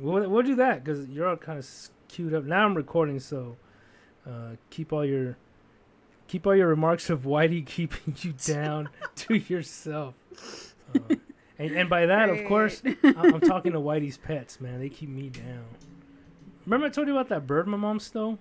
We'll, we'll do that because you're all kind of queued up. Now I'm recording, so uh, keep all your keep all your remarks of Whitey keeping you down to yourself. Uh, and, and by that, of course, I'm talking to Whitey's pets, man. They keep me down. Remember I told you about that bird my mom stole?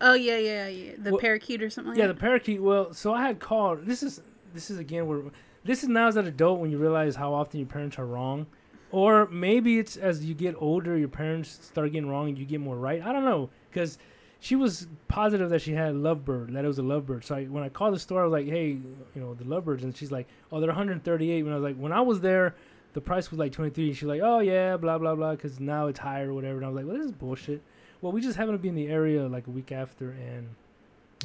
Oh yeah, yeah, yeah. The Well, parakeet or something like Yeah, the parakeet. Well, so I had called. This is this is again where this is now as an adult when you realize how often your parents are wrong, or maybe it's as you get older, your parents start getting wrong and you get more right. I don't know because she was positive that she had a lovebird, that it was a lovebird. So I, when I called the store, I was like, "Hey, you know the lovebirds," and she's like, "Oh, they're 138." When I was like, when I was there. The price was like 23. And She's like, oh, yeah, blah, blah, blah, because now it's higher or whatever. And I was like, well, this is bullshit. Well, we just happened to be in the area like a week after, and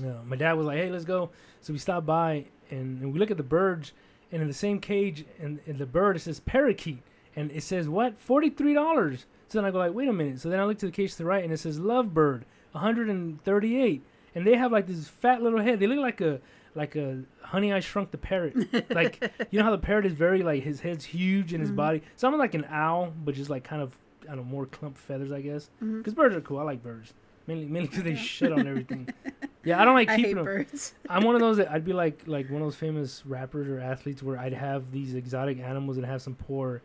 yeah, my dad was like, "Hey, let's go." So we stopped by and, and we look at the birds, and in the same cage, and, and the bird it says parakeet, and it says what forty three dollars. So then I go like, "Wait a minute." So then I look to the case to the right, and it says lovebird, one hundred and thirty eight, and they have like this fat little head. They look like a like a Honey I Shrunk the Parrot. like you know how the parrot is very like his head's huge and his Mhm. body, something like an owl, but just like kind of I don't know more clump feathers, I guess. Because birds are cool. I like birds. Mainly, mainly because they shit on everything. Yeah, I don't like I keeping them. birds. I'm one of those that I'd be like like one of those famous rappers or athletes where I'd have these exotic animals and have some poor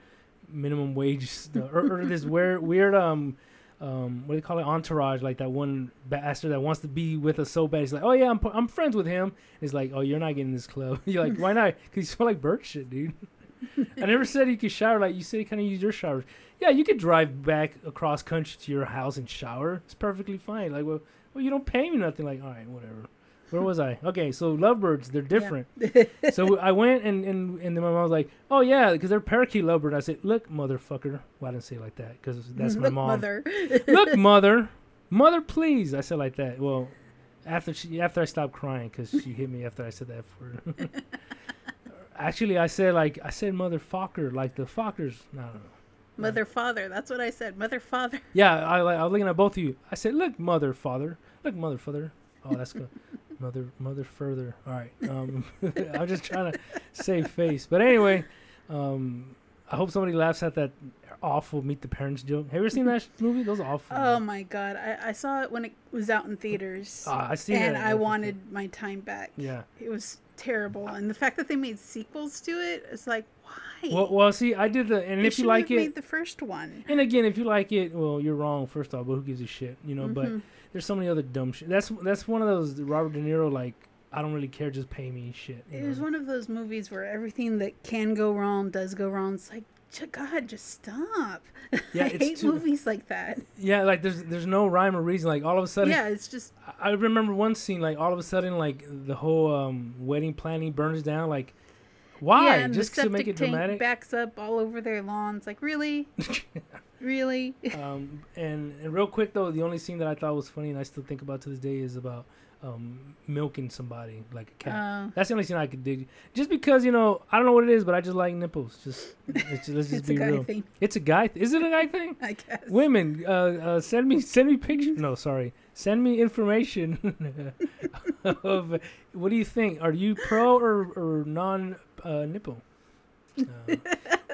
minimum wage or, or this weird weird um um what do they call it? Entourage like that one bastard that wants to be with us so bad. He's like oh yeah I'm, I'm friends with him. He's like oh you're not getting this club. You're like why not? Because you smell like bird shit dude. I never said you could shower like you said you kind of use your showers. Yeah you could drive back across country to your house and shower. It's perfectly fine. Like well well you don't pay me nothing. Like all right whatever where was I? Okay, so lovebirds, they're different. so I went and, and and then my mom was like, "Oh yeah, because they're parakeet lovebird." I said, "Look, motherfucker." Well, I didn't say it like that because that's my Look, mom. Mother. Look, mother, mother, please. I said like that. Well, after she after I stopped crying because she hit me after I said that word. Actually, I said like I said motherfucker, like the fuckers. I don't know. Mother, father. That's what I said. Mother, father. Yeah, I, I was looking at both of you. I said, "Look, mother, father. Look, mother, father. Oh, that's good. Mother, mother, further. All right. Um, I'm just trying to save face. But anyway, um, I hope somebody laughs at that awful Meet the Parents joke. Have you ever seen that movie? Those awful. Oh my god. I, I saw it when it was out in theaters. Ah, I seen and. I wanted my time back. Yeah. It was terrible. And the fact that they made sequels to it, it's like, why? Well, well, see, I did the, and They if you like have made it, the first one. and again, if you like it, well, you're wrong. First off, but who gives a shit, you know? But Mhm. There's so many other dumb shit. That's that's one of those Robert De Niro like. I don't really care, just pay me shit. It was one of those movies where everything that can go wrong does go wrong. It's like, God, just stop. Yeah, I it's hate too- movies like that. Yeah, like there's there's no rhyme or reason. Like all of a sudden, Yeah, it's just I I remember one scene. Like all of a sudden, like the whole um, wedding planning burns down. Like why? yeah, and Just the to make it tank dramatic. backs up all over their lawns. Like, really, really? um, and and real quick though, the only scene that I thought was funny and I still think about to this day is about um, milking somebody like a cat. Uh, That's the only thing I could dig. Just because you know I don't know what it is, but I just like nipples. Just, it's just let's just be real. thing, It's a guy. Th- is it a guy thing? I guess. Women, uh, uh, send me send me pictures. No, sorry, send me information of what do you think? Are you pro or or non uh, nipple? Uh,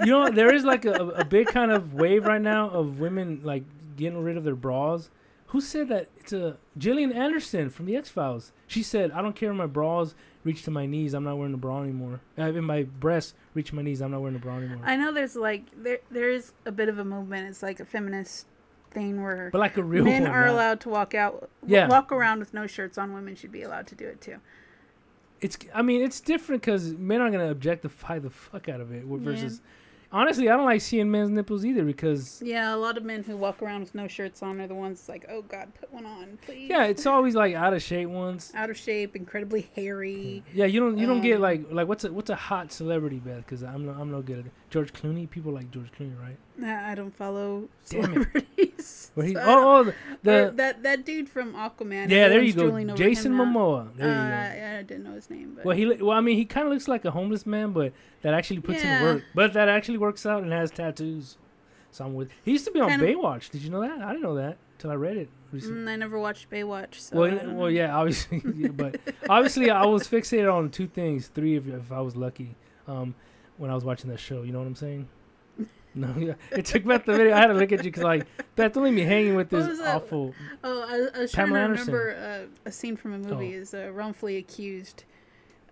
you know, there is like a, a big kind of wave right now of women like getting rid of their bras. Who said that? It's a Gillian Anderson from the X Files. She said, "I don't care if my bras reach to my knees. I'm not wearing a bra anymore. Uh, if my breasts reach my knees, I'm not wearing a bra anymore." I know there's like there there is a bit of a movement. It's like a feminist thing where but like a real men one. are allowed to walk out, Yeah. walk around with no shirts on. Women should be allowed to do it too. it's I mean it's different because men are gonna objectify the fuck out of it versus honestly I don't like seeing men's nipples either because Yeah, a lot of men who walk around with no shirts on are the ones like, oh God, put one on, please. yeah it's always like out of shape ones. Out of shape, incredibly hairy. yeah you don't you don't get Um, like like what's a what's a hot celebrity Beth? Because I'm no, I'm no good at it. George Clooney? People like George Clooney right I don't follow Damn it. celebrities. he so oh oh the, that that dude from Aquaman. yeah there you go Jason. Momoa there you uh, yeah, I didn't know his name, but well he well I mean he kind of looks like a homeless man but that actually puts Yeah. in work but that actually works out and has tattoos so I'm with he used to be on Kind of- Baywatch did you know that I didn't know that till I read it mm, I never watched Baywatch. So Well, well, yeah, obviously, yeah, but obviously, I was fixated on two things, three if, if I was lucky, um, when I was watching that show. You know what I'm saying? No, yeah. It took Beth the video. I had to look at you because like Beth, don't leave me hanging with this awful. Oh, I, I was trying Pamela to Anderson. remember uh, a scene from a movie. Oh. Is uh, wrongfully accused.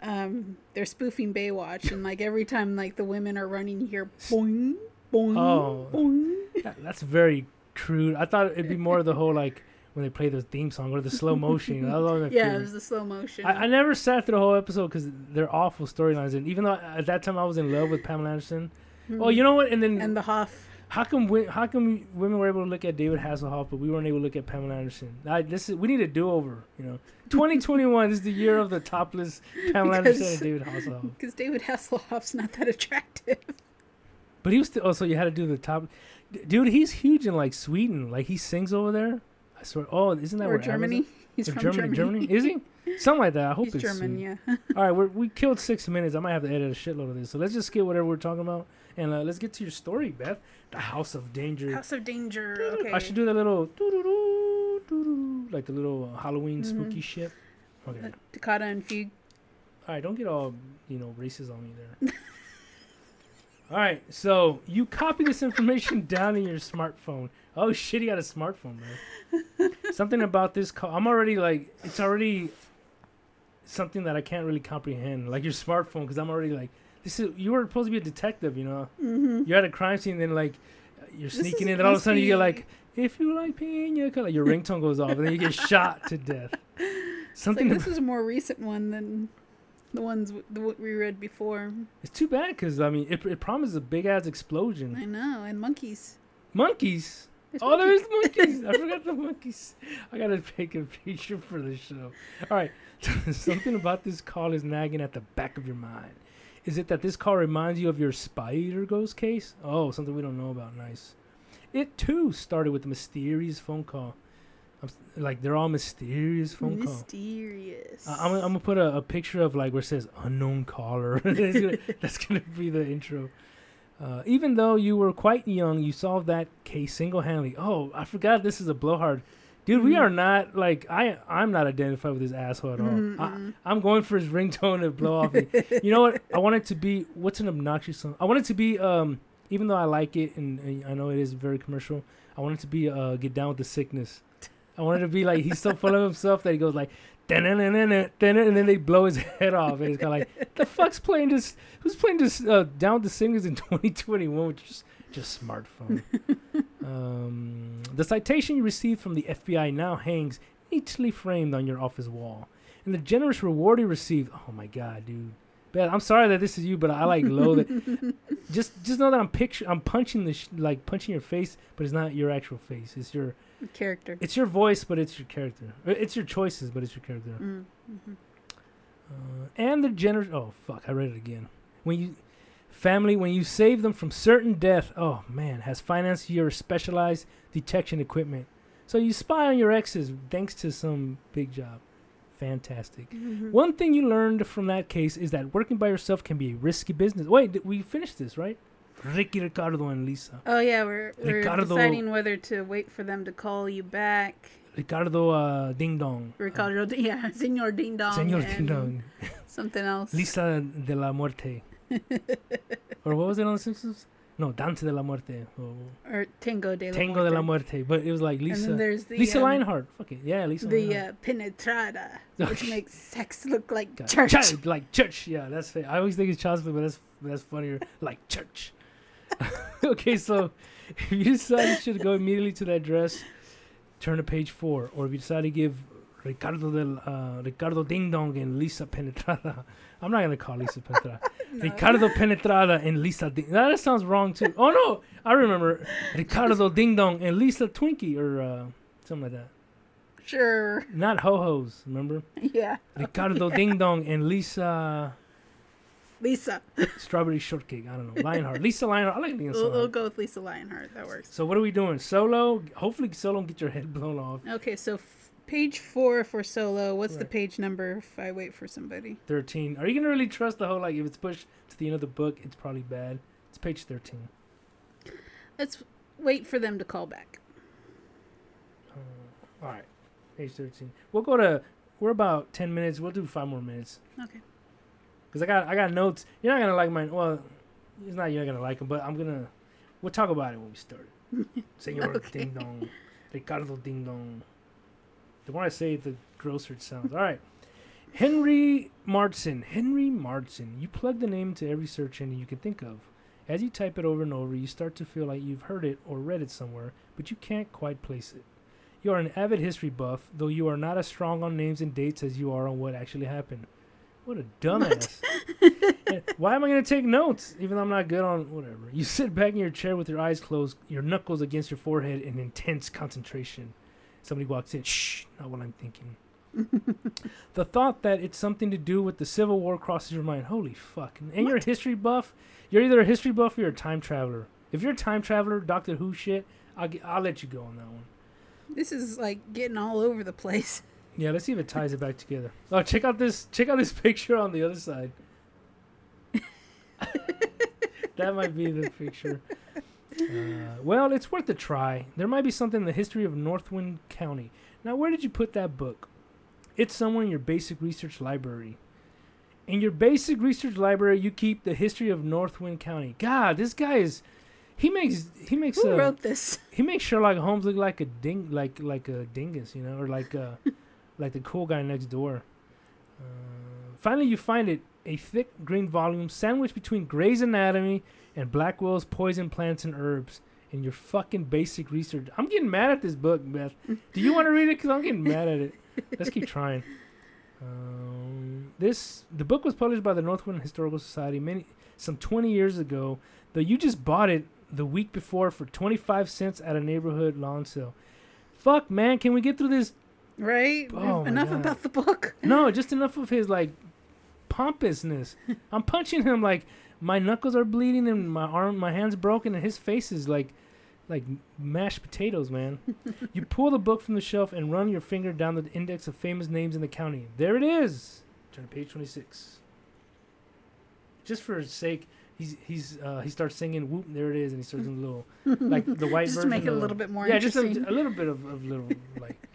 Um, they're spoofing Baywatch, and like every time like the women are running, you hear boing, boing, Oh. boing. Yeah, that's very crude. I thought it'd be more of the whole like when they play the theme song or the slow motion. That all my Yeah, it was the slow motion. I, I never sat through the whole episode because they're awful storylines. And even though at that time I was in love with Pamela Anderson, oh, you know what? And then and the Hoff. how come wi- how come women were able to look at David Hasselhoff, but we weren't able to look at Pamela Anderson? I, this is we need a do over. You know, 2021 is the year of the topless Pamela Anderson and Because- David Hasselhoff. Because David Hasselhoff's not that attractive. But he was still. Oh, also, you had to do the top. Dude, he's huge in like Sweden. Like he sings over there. I swear. Oh, isn't that or where Germany. Amazon- He's or from Germany, Germany. Germany. Is he? Something like that. I hope He's it's German, yeah. All right, we're, we killed six minutes. I might have to edit a shitload of this. So let's just skip whatever we're talking about and uh, let's get to your story, Beth. The House of Danger. House of Danger. Okay. I should do that little like the little uh, Halloween Mhm. spooky shit. Okay. Uh, Toccata and Fugue. All right, don't get all you know racist on me there. all right, so you copy this information down in your smartphone. Oh shit, you got a smartphone, man. something about this call. I'm already like, it's already something that I can't really comprehend. Like your smartphone, because I'm already like, this is you were supposed to be a detective, you know. Mm-hmm. You're at a crime scene, then like you're sneaking in, and all of a sudden you get like, if you like pina colada, your ringtone goes off, and then you get shot to death. Something. Like, this is a more recent one than the ones w- we read before. It's too bad because I mean it, it promises a big ass explosion. I know, and monkeys. Monkeys. There's Oh, there's monkeys. I forgot the monkeys. I gotta take a picture for the show. All right. Something about this call is nagging at the back of your mind. Is it that this call reminds you of your Spider Ghost case? Oh, something we don't know about. Nice. It too started with a mysterious phone call. I'm, like they're all mysterious phone calls. Mysterious. Uh, I'm, I'm gonna put a, a picture of like where it says unknown caller. It's gonna- that's gonna be the intro. Uh, even though you were quite young, you solved that case single-handedly. Oh, I forgot this is a blowhard, dude. We Mhm. are not like I. I'm not identified with this asshole at all. Mhm, I, mhm. I'm going for his ringtone to blow off. me. you know what? I want it to be what's an obnoxious song. I want it to be um. Even though I like it and, and I know it is very commercial, I want it to be uh get down with the sickness. I want it to be like he's so full of himself that he goes like, "Dun-dun-dun-dun-dun," and then they blow his head off, and it's kind of like, the fuck's playing this? Who's playing this uh, down with the singers in 2021 with just just smartphone? Um, the citation you received from the FBI now hangs neatly framed on your office wall, and the generous reward you received. Oh my god, dude. Ben, I'm sorry that this is you, but I like loathe it. just just know that I'm picture I'm punching the sh- like punching your face, but it's not your actual face. It's your Character. it's your voice, but it's your character. It's your choices, but it's your character. Mm, mhm. Uh, and the generous. Oh fuck! I read it again. When you family, when you save them from certain death. Oh man, has financed your specialized detection equipment. So you spy on your exes thanks to some big job. Fantastic. Mhm. One thing you learned from that case is that working by yourself can be a risky business. Wait, did we finished this, right? Ricky Ricardo and Lisa. Oh yeah, we're we're Ricardo- deciding whether to wait for them to call you back. Ricardo uh, Ding Dong. Ricardo, yeah, Senor Ding Uh, Dong. Senor Ding Dong. Something else. Lisa de la Muerte. or what was it on The Simpsons? No, Dance de la Muerte. Or Or Tango de la Tango de la Muerte. Muerte. But it was like And Lisa. then there's the Lisa um, Lionheart. Fuck it. Yeah, Lisa the Lionheart. uh, penetrada, which makes sex look like God. church. Child, like church. Yeah, that's fa- I always think it's child's play, but that's that's funnier. Like church. okay, so if you decide you should go immediately to that dress, turn to page four, or if you decide to give Ricardo del uh, Ricardo Ding Dong and Lisa Penetrada, I'm not gonna call Lisa Penetrada. No. Ricardo Penetrada and Lisa Ding. That sounds wrong too. Oh no, I remember Ricardo Ding Dong and Lisa Twinkie or uh, something like that. Sure. Not ho hos. Remember Yeah. Ricardo Ding Dong and Lisa. Lisa. Strawberry shortcake. I don't know. Lionheart. Lisa Lionheart. I like Lisa We'll, we'll go with Lisa Lionheart. That works. So what are we doing? Solo. Hopefully solo and get your head blown off. Okay, so page four for solo. What's the page number if I wait for somebody? Thirteen. Are you gonna really trust the whole like if it's pushed to the end of the book, it's probably bad. It's page thirteen. Let's wait for them to call back. Uh, all right. Page thirteen. We'll go to. We're about ten minutes. We'll do five more minutes. Okay. Cause I got I got notes. You're not gonna like mine. Well, it's not you're not gonna like them, but I'm gonna. We'll talk about it when we start. Senor Okay. Ding Dong. Ricardo Ding Dong. The more I say it, the grosser it sounds. All right. Henry Martson. Henry Martson. You plug the name into every search engine you can think of. As you type it over and over, you start to feel like you've heard it or read it somewhere, but you can't quite place it. You are an avid history buff, though you are not as strong on names and dates as you are on what actually happened. What a dumbass. Eh, Why am I going to take notes, even though I'm not good on whatever? You sit back in your chair with your eyes closed, your knuckles against your forehead in intense concentration. Somebody walks in. Shh, not what I'm thinking. the thought that it's something to do with the Civil War crosses your mind. Holy fuck. And you're a history buff. You're either a history buff or you're a time traveler. If you're a time traveler, Doctor Who shit, I'll, gi- I'll let you go on that one. This is like getting all over the place. Yeah, let's see if it ties it back together. Oh, check out this check out this picture on the other side. that might be the picture. Uh, well, it's worth a try. There might be something in the history of Northwind County. Now, where did you put that book? It's somewhere in your basic research library. In your basic research library, you keep the history of Northwind County. God, this guy is. He makes he makes Who a, wrote this? he makes Sherlock Holmes look like a ding, like like a dingus, you know, or like uh like the cool guy next door. Uh, finally, you find it a thick green volume sandwiched between Gray's Anatomy and Blackwell's Poison Plants and Herbs. And your fucking basic research. I'm getting mad at this book, Beth. Do you want to read it? Cause I'm getting mad at it. Let's keep trying. Um, this the book was published by the Northwind Historical Society many some 20 years ago. Though you just bought it the week before for 25 cents at a neighborhood lawn sale. Fuck, man, can we get through this? Right? Oh Enough about the book. No, just enough of his like pompousness. I'm punching him like my knuckles are bleeding and my arm, my hands broken, and his face is like like mashed potatoes, man. you pull the book from the shelf and run your finger down the index of famous names in the county. There it is. Turn to page 26. Just for his sake, he's he's uh, he starts singing "Whoop!" There it is, and he starts a little like the white Just to version. make it a little bit more yeah, just a, a little bit of, of little like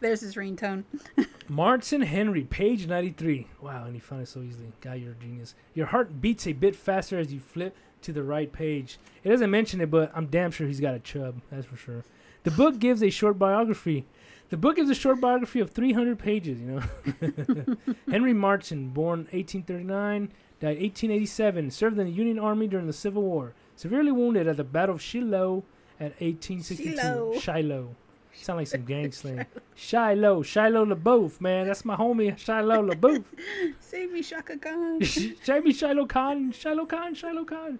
There's his ringtone. Martin Henry, page 93. Wow, and he found it so easily. Guy, you're a genius. Your heart beats a bit faster as you flip to the right page. It doesn't mention it, but I'm damn sure he's got a chub. That's for sure. The book gives a short biography. The book gives a short biography of 300 pages, you know. Henry Martin, born 1839, died 1887, served in the Union Army during the Civil War. Severely wounded at the Battle of Shiloh at 1862. Shiloh. Shiloh. Sound like some gang slang. Shiloh, Shiloh LaBeouf, man. That's my homie, Shiloh LaBeouf. Save me, Chaka Khan. Jamie Shiloh Khan, Shiloh Khan, Shiloh Khan.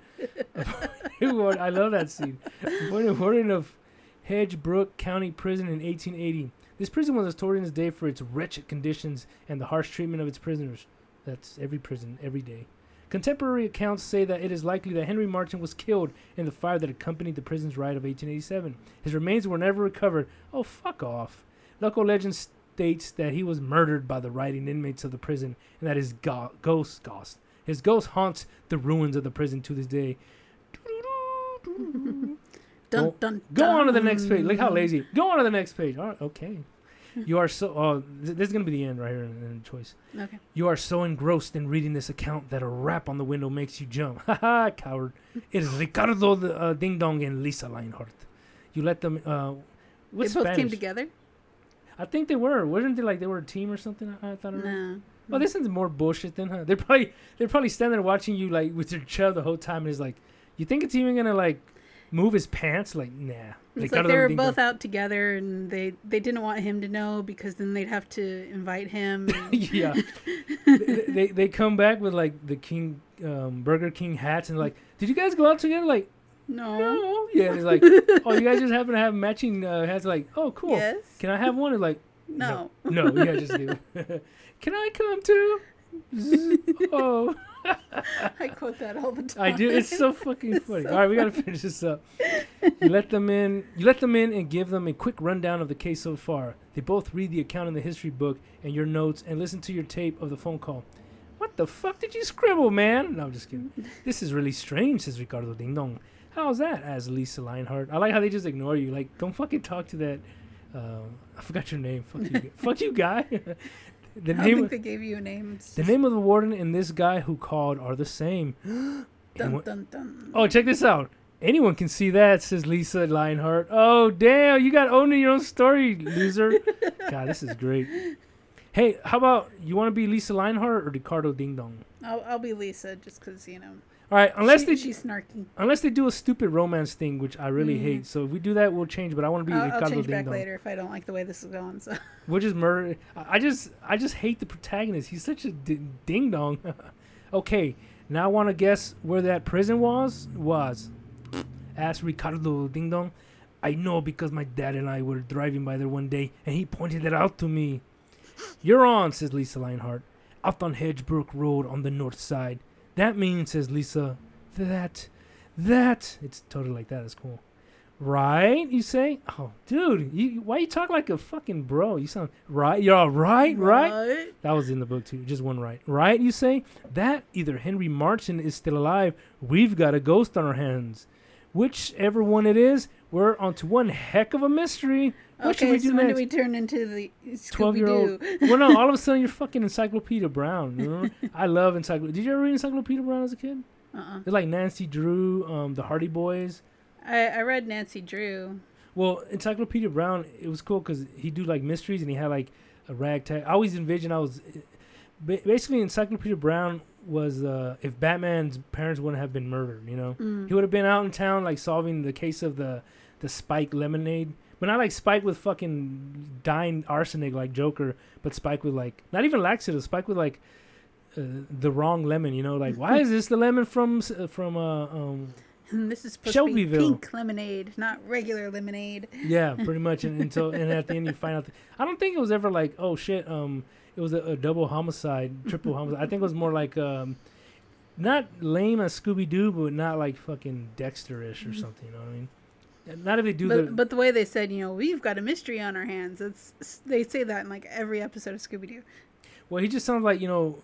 I love that scene. Born of Hedgebrook County Prison in 1880. This prison was notorious in its day for its wretched conditions and the harsh treatment of its prisoners. That's every prison, every day. Contemporary accounts say that it is likely that Henry Martin was killed in the fire that accompanied the prison's riot of 1887. His remains were never recovered. Oh, fuck off. Local legend states that he was murdered by the rioting inmates of the prison and that his go- ghost, ghost, his ghost haunts the ruins of the prison to this day. Dun, Go- dun, Go on to the next page. Look how lazy. Go on to the next page. All right, okay. You are so. Oh, th- this is gonna be the end right here in, in choice. Okay. You are so engrossed in reading this account that a rap on the window makes you jump. Ha ha, coward. It is Ricardo the, uh, Ding Dong and Lisa Lionheart. You let them. Uh, They what's both Spanish? came together? I think they were. Wasn't they like they were a team or something? I, I thought. No. Well, this is more bullshit than huh? They're probably they're probably standing there watching you like with your chub the whole time, and it's like, you think it's even gonna like move his pants? Like, nah. It's like they were both out together and they, they didn't want him to know because then they'd have to invite him. and- yeah. they, they they come back with like the King um, Burger King hats and like, did you guys go out together? Like, no. no. Yeah. It's like, oh, you guys just happen to have matching uh, hats. Like, oh, cool. Yes. Can I have one? It's like, No. no. Yeah, just. Can I come too? Oh, I quote that all the time. I do. It's so fucking funny. so All right, we gotta finish this up. You let them in. You let them in and give them a quick rundown of the case so far. They both read the account in the history book and your notes and listen to your tape of the phone call. What the fuck did you scribble, man? No, I'm just kidding. This is really strange, says Ricardo Ding Dong. How's that? As Lisa Lionheart. I like how they just ignore you. Like, don't fucking talk to that. Uh, I forgot your name. Fuck you. fuck you, guy. The I don't name. think they gave you a name. It's The name of the warden and this guy who called are the same. Dun, dun, dun. Oh, check this out. Anyone can see that, says Lisa Lionheart. Oh, damn, you got owned in your own story, loser. God, this is great. Hey, how about you want to be Lisa Lionheart or Ricardo Ding Dong? I'll, I'll be Lisa just because you know. All right, unless she- they she's snarky. unless they do a stupid romance thing, which I really Mhm. hate. So if we do that, we'll change. But I want to be I'll, I'll change Ding back Dong. later if I don't like the way this is going. So We'll just murder. I I just, I just hate the protagonist. He's such a d- ding dong. okay, now I want to guess where that prison was. Was asked Ricardo Ding Dong. I know because my dad and I were driving by there one day, and he pointed it out to me. You're on, says Lisa Lionheart. Out on Hedgebrook Road on the north side. That means, says Lisa, that, that. It's totally like that. It's cool. Right? You say? Oh, dude, you why you talk like a fucking bro? You sound right. You're all right, right? That was in the book too. Just one right. Right? You say that either Henry Martin is still alive. We've got a ghost on our hands. Whichever one it is, we're onto one heck of a mystery. What should okay, we do so when do we turn into the twelve-year-old? Well, no, all of a sudden you're fucking Encyclopedia Brown. You know? I love Encyclopedia. Did you ever read Encyclopedia Brown as a kid? Uh-uh. It's like Nancy Drew, um, the Hardy Boys. I, I read Nancy Drew. Well, Encyclopedia Brown, it was cool because he do like mysteries and he had like a ragtag. I always envisioned I was basically Encyclopedia Brown was uh, if Batman's parents wouldn't have been murdered, you know, Mm. he would have been out in town like solving the case of the the Spike lemonade, but not like Spike with fucking dying arsenic like Joker, but Spike with like not even laxative, Spike with like. Uh, the wrong lemon, you know, like why is this the lemon from uh, from uh um And this is supposed to be pink lemonade, not regular lemonade. Yeah, pretty much. And, and so, and at the end, you find out. I don't think it was ever like, oh shit, um, it was a, a double homicide, triple homicide. I think it was more like, um, not lame as Scooby Doo, but not like fucking Dexter-ish or Mhm. something. You know what I mean? Not if they do But, the. but the way they said, you know, we've got a mystery on our hands. It's they say that in like every episode of Scooby Doo. well, he just sounds like you know,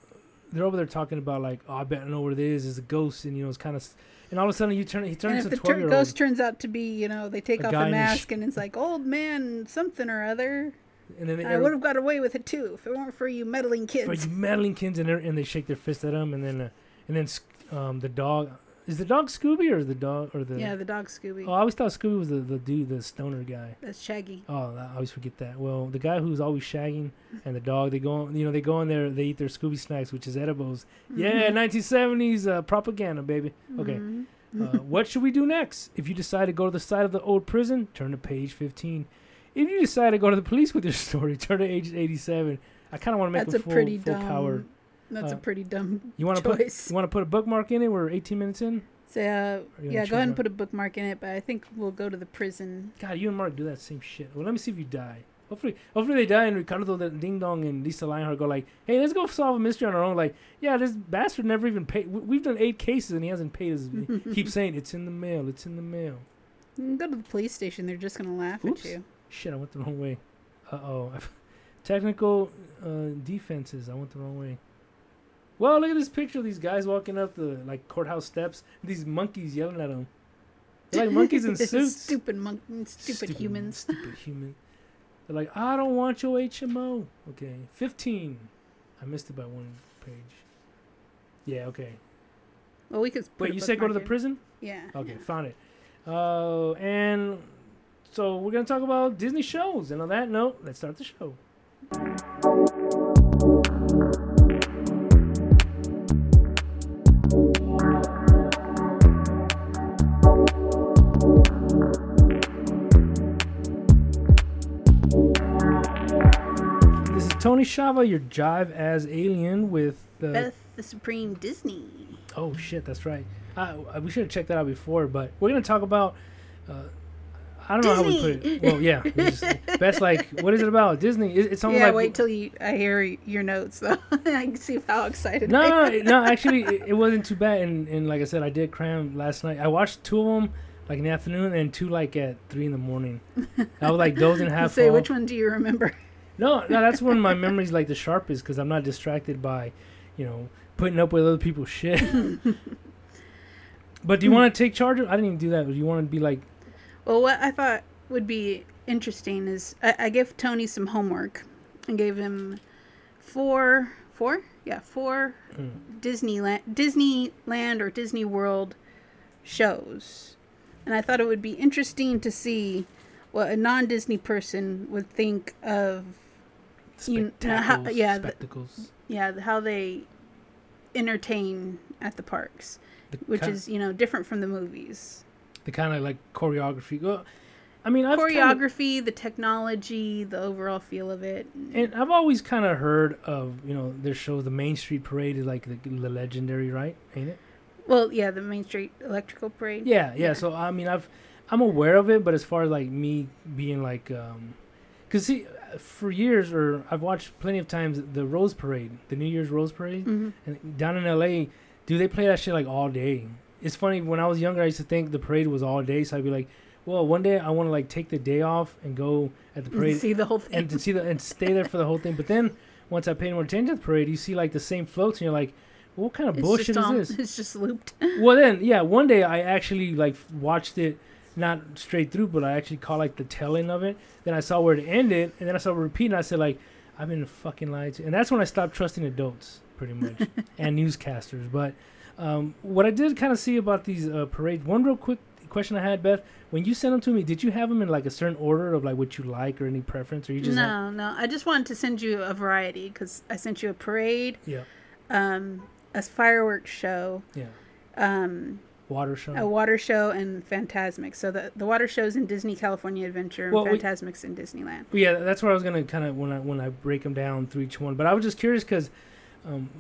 they're over there talking about like, oh, I bet I know what it is. It's a ghost, and you know, it's kind of. And all of a sudden, you turn. He And turns if to the twelve tur- year old. ghost turns out to be, you know, they take off the in a sh- mask and it's like old man something or other. And then I would have got away with it too if it weren't for you meddling for kids. you meddling kids, and, and they shake their fist at him, and then, uh, and then, um, the dog. Is the dog Scooby or the dog or the? yeah, the dog Scooby. Oh, I always thought Scooby was the, the dude, the stoner guy. That's Shaggy. Oh, I always forget that. Well, the guy who's always shagging and the dog, they go, on, you know, they go in there, they eat their Scooby snacks, which is edibles. Yeah, Mhm. 1970s uh, propaganda, baby. Okay, Mhm. uh, what should we do next? If you decide to go to the side of the old prison, turn to page 15. If you decide to go to the police with your story, turn to age 87. I kind of want to make That's a a full, pretty full dumb. coward. That's Uh, a pretty dumb You want to put choice. you want to put a bookmark in it? We're 18 minutes in. So, uh, yeah, go ahead and put a bookmark in it, but I think we'll go to the prison. God, you and Mark do that same shit. Well, let me see if you die. Hopefully, hopefully they die and Ricardo the Ding Dong and Lisa Lionheart go like, "Hey, let's go solve a mystery on our own." Like, yeah, this bastard never even paid. we- We've done eight cases and he hasn't paid us. keep saying it's in the mail. It's in the mail. Go to the police station. They're just gonna laugh Oops. at you. Shit, I went the wrong way. Uh oh. Technical uh, defenses. I went the wrong way. Well, look at this picture of these guys walking up the like courthouse steps. These monkeys yelling at them. They're like monkeys in suits. stupid monk, stupid, humans. Stupid human. They're like, I don't want your HMO. Okay, fifteen. I missed it by one page. Yeah. Okay. Well, we could. Wait, you said go to the prison? Yeah. Okay, found it. Uh, and so we're gonna talk about Disney shows. And on that note, let's start the show. Tony Shava, your jive as alien with the. Beth the Supreme Disney. Oh shit, that's right. I, I- we should have checked that out before, but we're gonna talk about. Uh, I don't know how we put it. Well, yeah, just, Beth's like, what is it about Disney? It, it's something yeah, like wait till you I hear your notes though. I can see how excited. no, no, no. Actually, it, it wasn't too bad. And, and like I said, I did cram last night. I watched two of them like in the afternoon and two like at three in the morning. I was like dozing half Say off. which one do you remember? No, no, that's when my memory's like the sharpest because I'm not distracted by, you know, putting up with other people's shit. but do you want to take charge? Of, I didn't even do that. Do you want to be like, Well, what I thought would be interesting is I, I gave Tony some homework and gave him four, four, yeah, four mm, Disneyland, Disneyland or Disney World shows and I thought it would be interesting to see what a non-Disney person would think of You know, how- Spectacles, yeah, the- yeah how they entertain at the parks, The which is you know different from the movies. the kind of like choreography. Well, I mean, I've kinda- Choreography, the technology, the overall feel of it. and I've always kind of heard of you know their shows. The Main Street Parade is like the, the legendary, right? Ain't it? Well, yeah, the Main Street Electrical Parade. Yeah, yeah. Yeah. So I mean, I've I'm aware of it, but as far as like me being like, um, cause see, for years or I've watched plenty of times the Rose Parade, the New Year's Rose Parade, hmm and down in L.A. Do they play that shit like all day? It's funny when I was younger, I used to think the parade was all day, so I'd be like, well, one day I want to like take the day off and go at the parade See the whole thing. and to see the and stay there for the whole thing. But then once I paid more attention to the parade, you see like the same floats, and you're like, what kind of It's bullshit is on- this? It's just looped. well then yeah one day i actually like watched it not straight through but i actually caught like the end of it. Then i saw where it ended and then i saw it repeat and i said like i've been fucking lied to. And that's when i stopped trusting adults pretty much and newscasters. But um, what i did kind of see about these uh, parades one real quick question i had beth when you sent them to me did you have them in like a certain order of like what you like or any preference or you just had- no, no. I just wanted to send you a variety because I sent you a parade, yeah. um, a fireworks show, yeah. um, water show a water show, and Fantasmic. So the the water show's in Disney California Adventure, Well, and we- in Disneyland. Yeah, that's where I was gonna kind of when I when I break them down through each one. But I was just curious because um,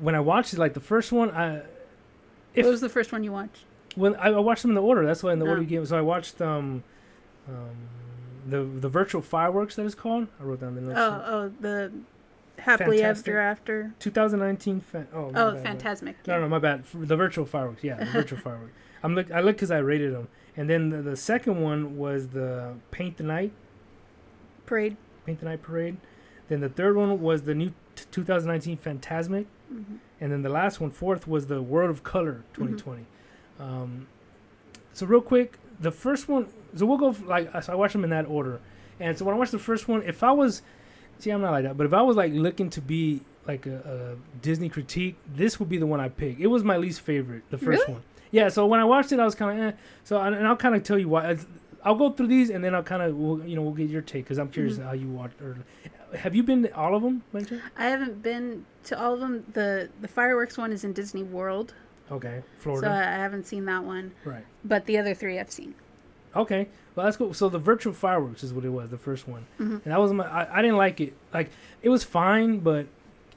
when I watched it, like the first one, I if what was the first one you watched? when I, I watched them in the order. That's why in the order Oh. you gave. So I watched um, um, the the virtual fireworks that is called. I wrote down the notes. Oh, oh, the happily Fantastic. ever after. 2019. Fa- oh, Oh, bad. Fantasmic. No, no, my bad. The virtual fireworks. Yeah, the virtual fireworks. I'm look. I look because I rated them. And then the, the second one was the paint the night. Parade. Paint the Night Parade. Then the third one was the new t- 2019 Fantasmic. hmm And then the last one, fourth, was the World of Color 2020. Um, so real quick, the first one. So we'll go f- like so. I watched them in that order. And so when I watched the first one, if I was, see, I'm not like that. But if I was like looking to be like a, a Disney critique, this would be the one I pick. It was my least favorite, the first Really? one. Yeah. So when I watched it, I was kind of eh. So and I'll kind of tell you why. I'll go through these and then I'll kind of we'll, you know we'll get your take because I'm curious Mhm. how you watched. Or have you been to all of them, chance? I haven't been to all of them. the The fireworks one is in Disney World, Okay, Florida. so I haven't seen that one. right. But the other three I've seen. Okay, well that's cool. So the virtual fireworks is what it was, the first one, Mhm. and that was my. I, I didn't like it. Like it was fine, but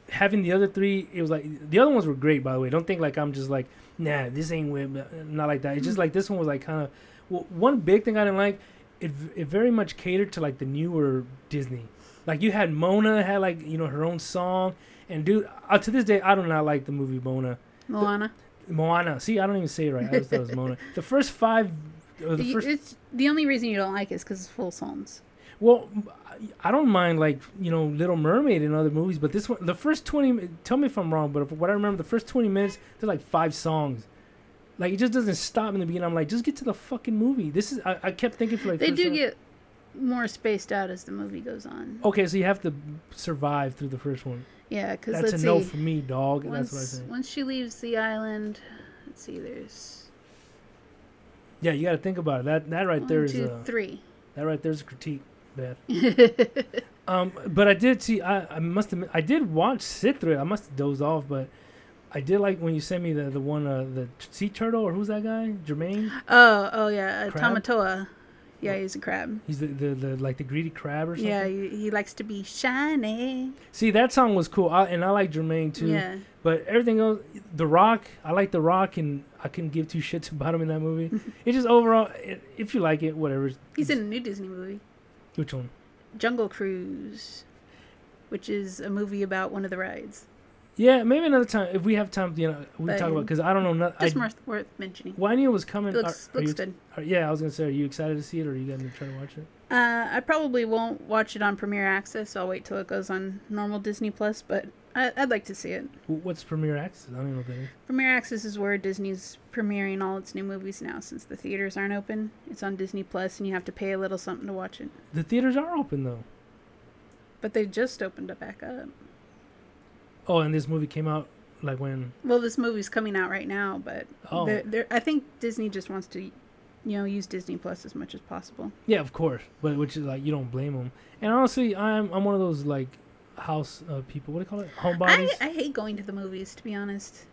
having the other three, it was like the other ones were great. By the way, don't think like I'm just like nah, this ain't with not like that. It's just like this one was like kind of. Well, one big thing I didn't like, it it very much catered to like the newer Disney. Like you had Mona had like you know her own song, and dude, uh, to this day I do not like the movie Mona. Moana. Moana. See, I don't even say it right. I just thought it was Mona. The first five. Uh, or the first it's the only reason you don't like it is because it's full songs. Well, I don't mind like you know Little Mermaid and other movies, but this one, the first twenty. Tell me if I'm wrong, but if, what I remember, the first twenty minutes, there's like five songs. Like it just doesn't stop in the beginning. I'm like, just get to the fucking movie. This is. I, I kept thinking for like. They do song- get more spaced out as the movie goes on. Okay, so you have to survive through the first one. Yeah, because That's a no for me, dog. That's what I once, say. once she leaves the island, let's see. There's Yeah, you got to think about it. That that right there one, is two, a three. that right there's a critique, Beth. Um, but I did see. I, I must admit, I did watch sit through it. I must have dozed off, but I did like when you sent me the the one uh, the sea turtle or who's that guy? Jermaine. Oh, oh yeah, uh, Crab? Yeah, he's a crab. He's the, the, the like the greedy crab or something. Yeah, he, he likes to be shiny. See that song was cool, I, and I like Jermaine too. Yeah. But everything else, The Rock, I like The Rock, and I couldn't give two shits about him in that movie. it just overall, it, if you like it, whatever. He's in a new Disney movie, which one? Jungle Cruise, which is a movie about one of the rides. Yeah, maybe another time if we have time. You know, we But talk about because I don't know. Not, I, Just worth, worth mentioning. I was coming. It looks, Are- are looks you- good. are- yeah, I was gonna say, are you excited to see it, or are you gonna try to watch it? Uh, I probably won't watch it on Premiere Access. I'll wait till it goes on normal Disney Plus, but I, I'd like to see it. What's Premiere Access? I don't know what that is. Premiere Access is where Disney's premiering all its new movies now, since the theaters aren't open. It's on Disney Plus, and you have to pay a little something to watch it. The theaters are open though. But they just opened it back up. Oh, and this movie came out like when? Well, this movie's coming out right now, but Oh. they're, they're, I think Disney just wants to you know use Disney Plus as much as possible. Yeah, of course, but which is like you don't blame them. And honestly, I'm I'm one of those like house uh, people. What do you call it? Homebodies. I, I hate going to the movies to be honest,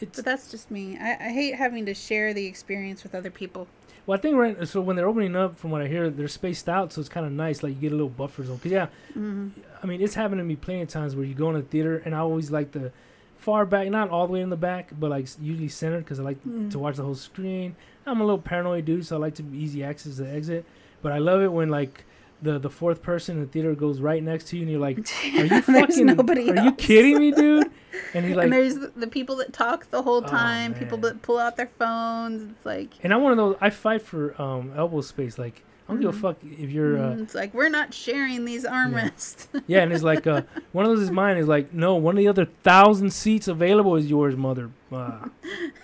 it's but that's just me. I, I hate having to share the experience with other people. Well, I think right. So when they're opening up, from what I hear, they're spaced out, so it's kind of nice. Like you get a little buffer zone. Cause yeah, hmm I mean, it's happened to me plenty of times where you go in a theater, and I always like the far back, not all the way in the back, but like usually centered, because I like Mm. to watch the whole screen. I'm a little paranoid dude, so I like to be easy access to the exit. But I love it when like the the fourth person in the theater goes right next to you, and you're like, "Are you fucking? nobody Are you kidding me, dude?" And he's like, and there's the, people that talk the whole Oh, time, people that pull out their phones. It's like and I'm one of those. I fight for um elbow space. Like I don't give a Mhm. fuck if you're. Uh, mm, it's like we're not sharing these armrests. yeah, and it's like uh, one of those is mine. Is like no, one of the other thousand seats available is yours, mother. Uh,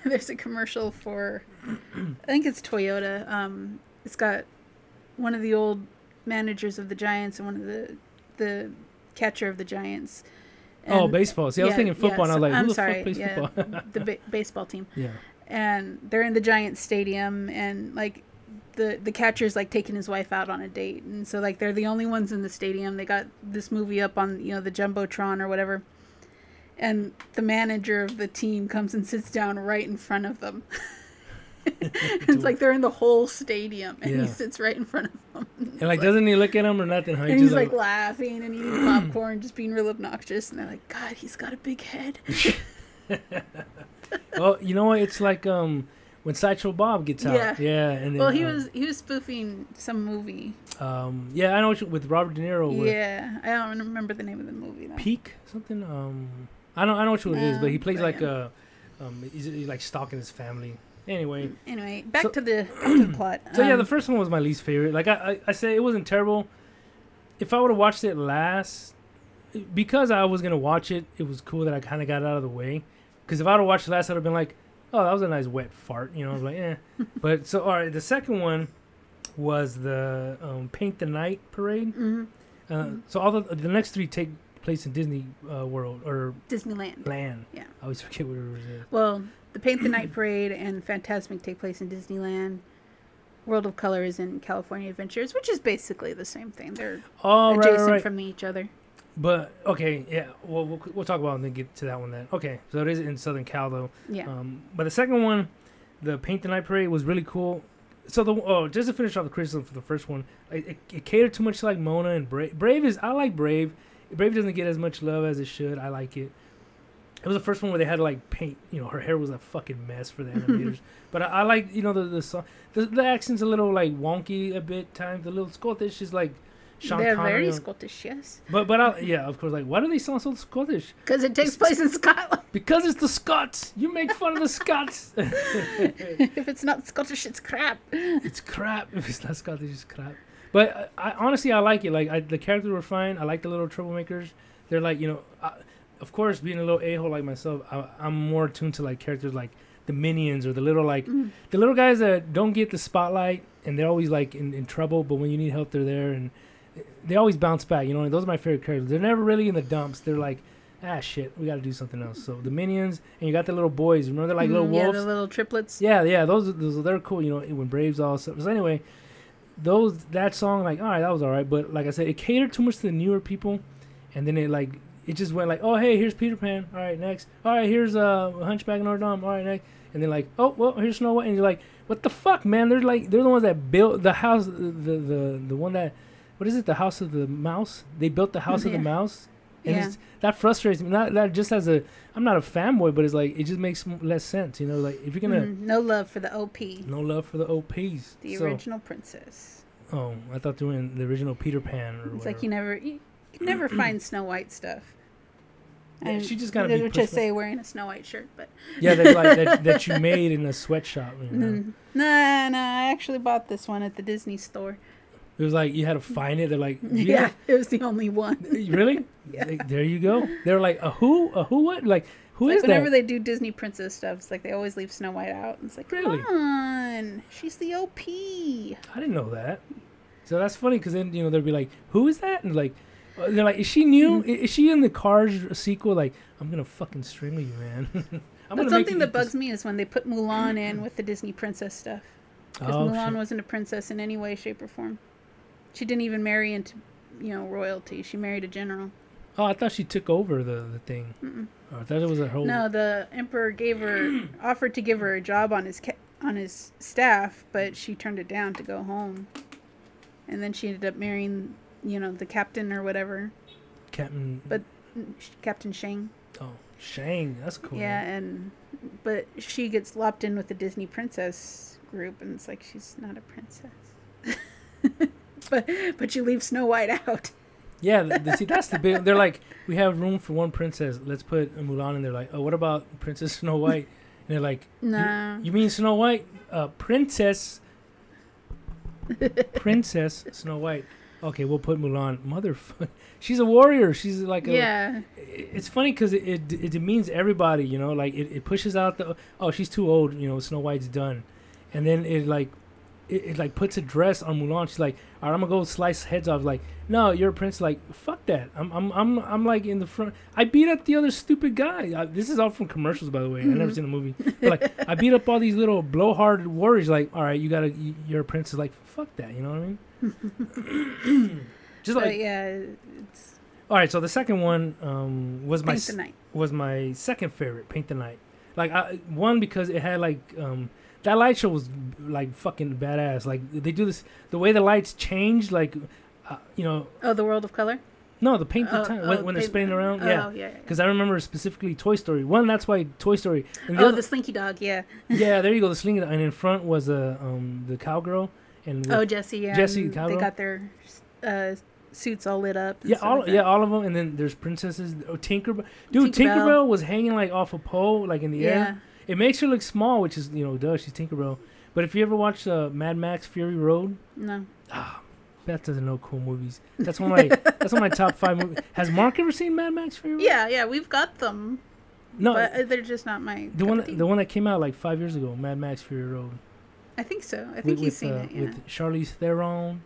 There's a commercial for, I think it's Toyota. Um, it's got one of the old managers of the Giants and one of the the catcher of the Giants. oh, And- baseball. See, I was thinking football. yeah, and I was like, who I'm the sorry, fuck plays yeah, football? the ba- baseball team, yeah. and they're in the Giants stadium, and like the the catcher's like taking his wife out on a date, and so like they're the only ones in the stadium. They got this movie up on you know the jumbotron or whatever, and the manager of the team comes and sits down right in front of them. it's like they're in the whole stadium, and Yeah. he sits right in front of them. And like, doesn't he look at him or nothing? Huh? and He he's just like laughing and eating popcorn, just being real obnoxious. And they're like, God, he's got a big head. well, you know what? It's like um when Sideshow Bob gets out. Yeah. Yeah. And then, Well, he um, was he was spoofing some movie. Um. Yeah, I know what you, with Robert De Niro. Yeah, I don't remember the name of the movie though. Peak something. Um. I don't. I know what it is, but he plays but like yeah. uh, um, he's, he's like stalking his family. Anyway, Anyway, back So- to the to the plot. so yeah, Um, the first one was my least favorite. Like I, I, I say, it wasn't terrible. If I would have watched it last, because I was gonna watch it, it was cool that I kind of got out of the way. Because if I would have watched it last, I'd have been like, "Oh, that was a nice wet fart," you know. I was like, "Eh." but so, all right, the second one was the um, Paint the Night parade. mhm, Uh, so all the the next three take place in Disney uh, World or Disneyland. Land. Yeah. I always forget where it was. Well, the Paint the Night Parade and Fantasmic take place in Disneyland. World of Color is in California Adventures, which is basically the same thing. They're Oh, right, adjacent right, right. from each other. But okay, yeah. Well, we'll we'll talk about it and then get to that one then. Okay, so it is in Southern Cal though. Yeah. Um, but the second one, the Paint the Night Parade, was really cool. So the oh, just to finish off the criticism for the first one, it, it, it catered too much to like Mona and Brave. Brave is I like Brave. Brave doesn't get as much love as it should. I like it. It was the first one where they had to like paint. You know, her hair was a fucking mess for the animators. but I, I like you know the the song. The, the accent's a little like wonky a bit times. The little Scottish is like Sean They're Connery. very on- Scottish, yes. but but I, yeah, of course. Like, why do they sound so Scottish? Because it takes place in Scotland. Because it's the Scots. You make fun of the Scots. if it's not Scottish, it's crap. it's crap. If it's not Scottish, it's crap. But I, I honestly, I like it. Like I, the characters were fine. I like the little troublemakers. They're like you know, I, of course, being a little a hole like myself, I, I'm more attuned to like characters like the minions or the little like Mm. the little guys that don't get the spotlight and they're always like in, in trouble. But when you need help, they're there and they always bounce back. You know, and those are my favorite characters. They're never really in the dumps. They're like. Ah shit, we got to do something else. So the minions and you got the little boys. Remember they're like little Mm, yeah, wolves. the little triplets. Yeah, yeah, those those they're cool. You know, when Braves all so anyway, those that song like all right, that was all right, but like I said, it catered too much to the newer people, and then it like it just went like oh hey here's Peter Pan, all right next, all right here's uh Hunchback of Notre Dame, all right next, and then like oh well here's Snow White, and you're like what the fuck man? They're like they're the ones that built the house, the the the one that what is it the house of the mouse? They built the house of the mouse. And Yeah. it's, that frustrates me. Not that just as a, I'm not a fanboy, but it's like it just makes less sense. You know, like if you're gonna Mhm, No love for the OP, no love for the OPs. the So- original princess. oh, I thought they were in the original Peter Pan or It's whatever. like you never, you, you never find Snow White stuff. Yeah, And she just gotta be Which pushed I say wearing a Snow White shirt, but yeah, that's like that, that you made in a sweatshop. You know? mm, nah, nah. I actually bought this one at the Disney store. It was like you had to find it. They're like, Yeah, yeah, it was the only one. really? Yeah. Like, there you go. They're like a who? A who? What? Like who Like is whenever that? they do Disney princess stuff, it's like they always leave Snow White out. It's like, Really? come on, she's the OP. I didn't know that. So that's funny because then you know they'll be like, "Who is that?" And like, they're like, "Is she new? Mm-hmm. Is she in the Cars sequel?" Like, I'm gonna fucking strangle you, man. I'm But something that eat this." bugs me is when they put Mulan in with the Disney princess stuff. Because Oh, Mulan shit. wasn't a princess in any way, shape, or form. She didn't even marry into, you know, royalty. She married a general. Oh, I thought she took over the, the thing. Mm-mm. Oh, I thought it was a whole. No, the emperor gave her offered to give her a job on his ca- on his staff, but she turned it down to go home. And then she ended up marrying, you know, the captain or whatever, Captain. But- Captain Shang. oh, Shang. That's cool. Yeah, and but she gets lopped in with the Disney princess group, and it's like she's not a princess. but but you leave Snow White out. Yeah, th- th- see, that's the big. They're like, we have room for one princess. Let's put Mulan. And they're like, oh, what about Princess Snow White? And they're like, No. you mean Snow White? Uh, Princess. Princess Snow White. Okay, we'll put Mulan. Motherfucker, she's a warrior. She's like a. yeah. It's funny because it, it it demeans everybody. You know, like it, it pushes out the oh she's too old. You know, Snow White's done, and then it like. It, it like puts a dress on Mulan. She's like, "All right, I'm gonna go slice heads off." Like, no, you're a prince. Like, fuck that. I'm, I'm, I'm, I'm like in the front. I beat up the other stupid guy. I, this is all from commercials, by the way. I never Mhm. seen the movie. But like, I beat up all these little blowhard warriors. Like, all right, you gotta, you- you're a princess. Like, fuck that. You know what I mean? Just But like, yeah, it's all right. So the second one um, was my Paint Night. was my second favorite, Paint the Night. Like I, one because it had like um, that light show was like fucking badass. Like they do this the way the lights change, like uh, you know, Oh, the World of Color. no, the paint the Oh, time oh, when, when they're spinning around, Oh, yeah. yeah. yeah. Because I remember specifically Toy Story. One, that's why Toy Story. And the Oh, other- the Slinky Dog. Yeah. yeah, there you go, the Slinky Dog, And in front was a um the cowgirl and Oh, Jesse. Yeah. Jesse and Cowgirl? They got their uh, suits all lit up. yeah, all like yeah, all of them. And then there's princesses. Oh, Tinkerbell, dude, Tinkerbell. Tinkerbell was hanging like off a pole, like in the air. It makes her look small, which is you know, duh, she's Tinkerbell. But if you ever watch uh, Mad Max Fury Road, No. ah, Beth doesn't know cool movies. That's one of my that's one of my top five movies. Has Mark ever seen Mad Max Fury Road? Yeah, yeah, we've got them, No, but uh, they're just not my. the one tea. the one that came out like five years ago, Mad Max Fury Road. I think so. I think with, he's with, seen uh, it. Yeah. with Charlize Theron.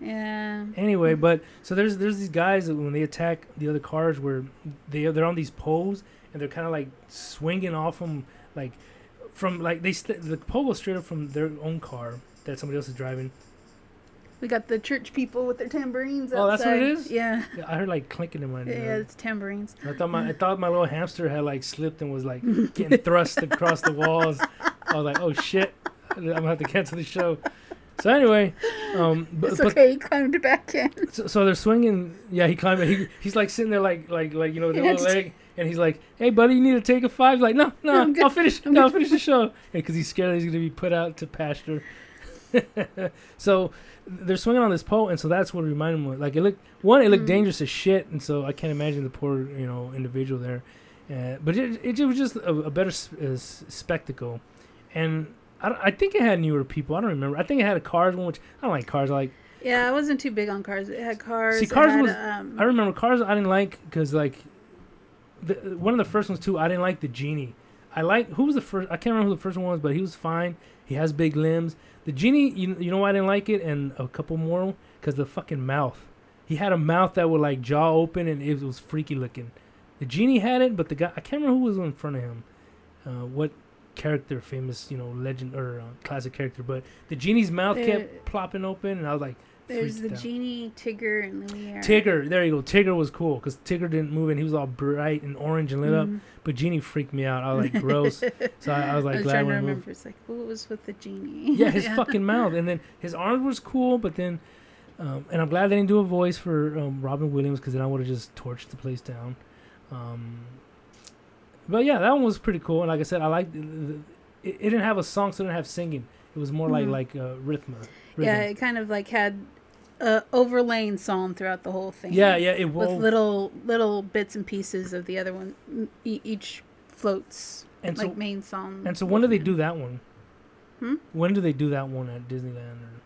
yeah. Anyway, but so there's there's these guys that when they attack the other cars where they they're on these poles and they're kind of like swinging off them like from like they st- the pole goes straight up from their own car that somebody else is driving. We got the church people with their tambourines. Oh, that's what it is. Yeah. Yeah, I heard like clinking in my. Yeah, uh, it's tambourines. I thought my I thought my little hamster had like slipped and was like getting thrust across the walls. I was like, oh shit, I'm gonna have to cancel the show. So anyway, um, but, It's but okay. He climbed back in. so, so they're swinging. Yeah, he climbed. He, he's like sitting there like like like you know the little leg, and he's like, hey buddy, you need to take a five. He's like, no, No, no, I'm good. I'll finish. I'm No, I'll finish the show. Because he's scared he's gonna be put out to pasture. so they're swinging on this pole, and so that's what reminded me. Of. Like it looked one, it looked Mm. dangerous as shit, and so I can't imagine the poor you know individual there. Uh, but it, it, was just a, a better s- uh, spectacle, and I, I think it had newer people. I don't remember. I think it had a Cars one, which I don't like Cars. I like Yeah, I wasn't too big on cars. It had cars. See, Cars had, was- Um, I remember Cars. I didn't like because like the one of the first ones too. I didn't like the genie. I like who was the first. I can't remember who the first one was, but he was fine. He has big limbs. The genie, you, you know why I didn't like it, and a couple more because the fucking mouth. He had a mouth that would like jaw open, and it was freaky looking. The genie had it, but the guy I can't remember who was in front of him. Uh, what character, famous you know legend or uh, classic character, but the genie's mouth There- kept plopping open, and I was like, There's the out. genie, Tigger, and Lumiere. Tigger, there you go. Tigger was cool because Tigger didn't move and he was all bright and orange and lit up. Mhm. But Genie freaked me out. I was like, gross. So I, I was like, I was glad when moved. It's like, what was with the genie? Yeah, his fucking mouth. And then his arms was cool, but then, um, and I'm glad they didn't do a voice for um, Robin Williams because then I would have just torched the place down. Um, but yeah, that one was pretty cool. And like I said, I liked it, it didn't have a song, so it didn't have singing. It was more Mhm. like like uh, rhythm. Yeah, it kind of like had a overlaying song throughout the whole thing. yeah, yeah. It was With little little bits and pieces of the other one. E- each floats and like so main song. and so when do they do that one? Hmm? When do they do that one at Disneyland or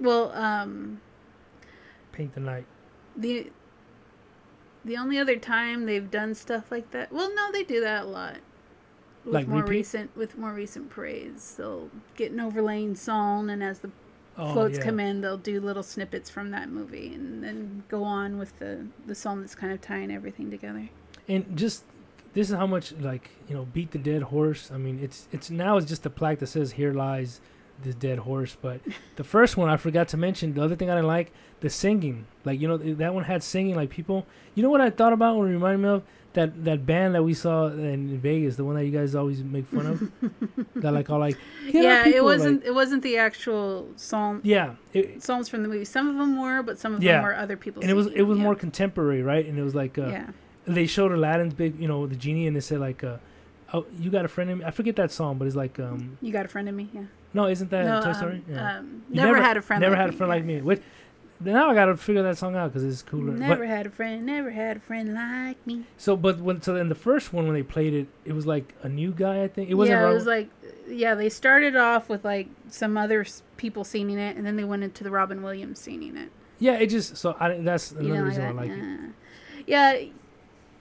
Well, um, Paint the Night? the the only other time they've done stuff like that. Well, no, they do that a lot. With Like more repeat? recent with more recent parades, they'll get an overlaying song, and as the Oh, floats yeah. come in, they'll do little snippets from that movie, and then go on with the the song that's kind of tying everything together. and just this is how much like you know beat the dead horse i mean it's it's now it's just a plaque that says here lies this dead horse. But the first one I forgot to mention. The other thing I didn't like the singing. Like you know that one had singing like people. You know what I thought about when it reminded me of that that band that we saw in Vegas, the one that you guys always make fun of. that like all like "Get up, yeah, it wasn't like- it wasn't the actual song yeah, it, songs from the movie. Some of them were, but some of Yeah. them were other people. and it was it was yeah. more contemporary, right? And it was like uh, yeah. they showed Aladdin's big, you know, the genie, and they said like, uh, "Oh, you got a friend in me." I forget that song, but it's like, um, You got a friend in me. Yeah. No, isn't that no, Toy um, Story? Yeah. um, You never, had a friend. Never like had a friend like me. Which now I gotta figure that song out because it's cooler. But- Never had a friend. Never had a friend like me. so, but when so in the first one when they played it, it was like a new guy. I think it wasn't. yeah, it was like, yeah, they started off with like some other people singing it, and then they went into the Robin Williams singing it. yeah, it just so I that's You know, reason that. I like it. yeah. Yeah,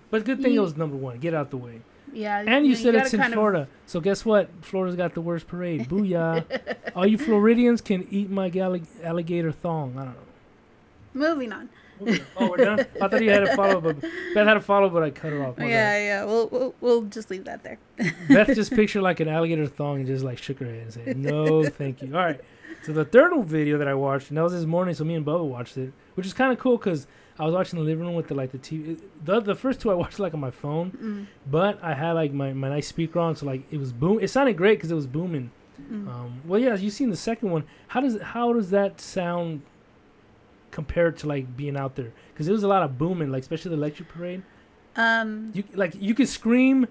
But good thing it was number one. Get out the way. Yeah. And you know, said it's in kind of- Florida. So guess what? Florida's got the worst parade. Booyah! All you Floridians can eat my galli- alligator thong. I don't know. Moving on. Oh, we're done. I thought you had a follow, but Beth had a follow, but I cut her off. My yeah, bad. yeah. We'll, we'll we'll just leave that there. Beth just pictured like an alligator thong and just like shook her head and said, "No, thank you." All right. So the third video that I watched, and that was this morning, so me and Bubba watched it, which is kind of cool because I was watching the living room with the like the TV. The the first two I watched like on my phone, Mm, but I had like my, my nice speaker on, so like it was boom. It sounded great because it was booming. mm. Um, well, yeah, you seen the second one. How does how does that sound compared to like being out there? Because it was a lot of booming, like especially the electric parade. Um, You like you could scream.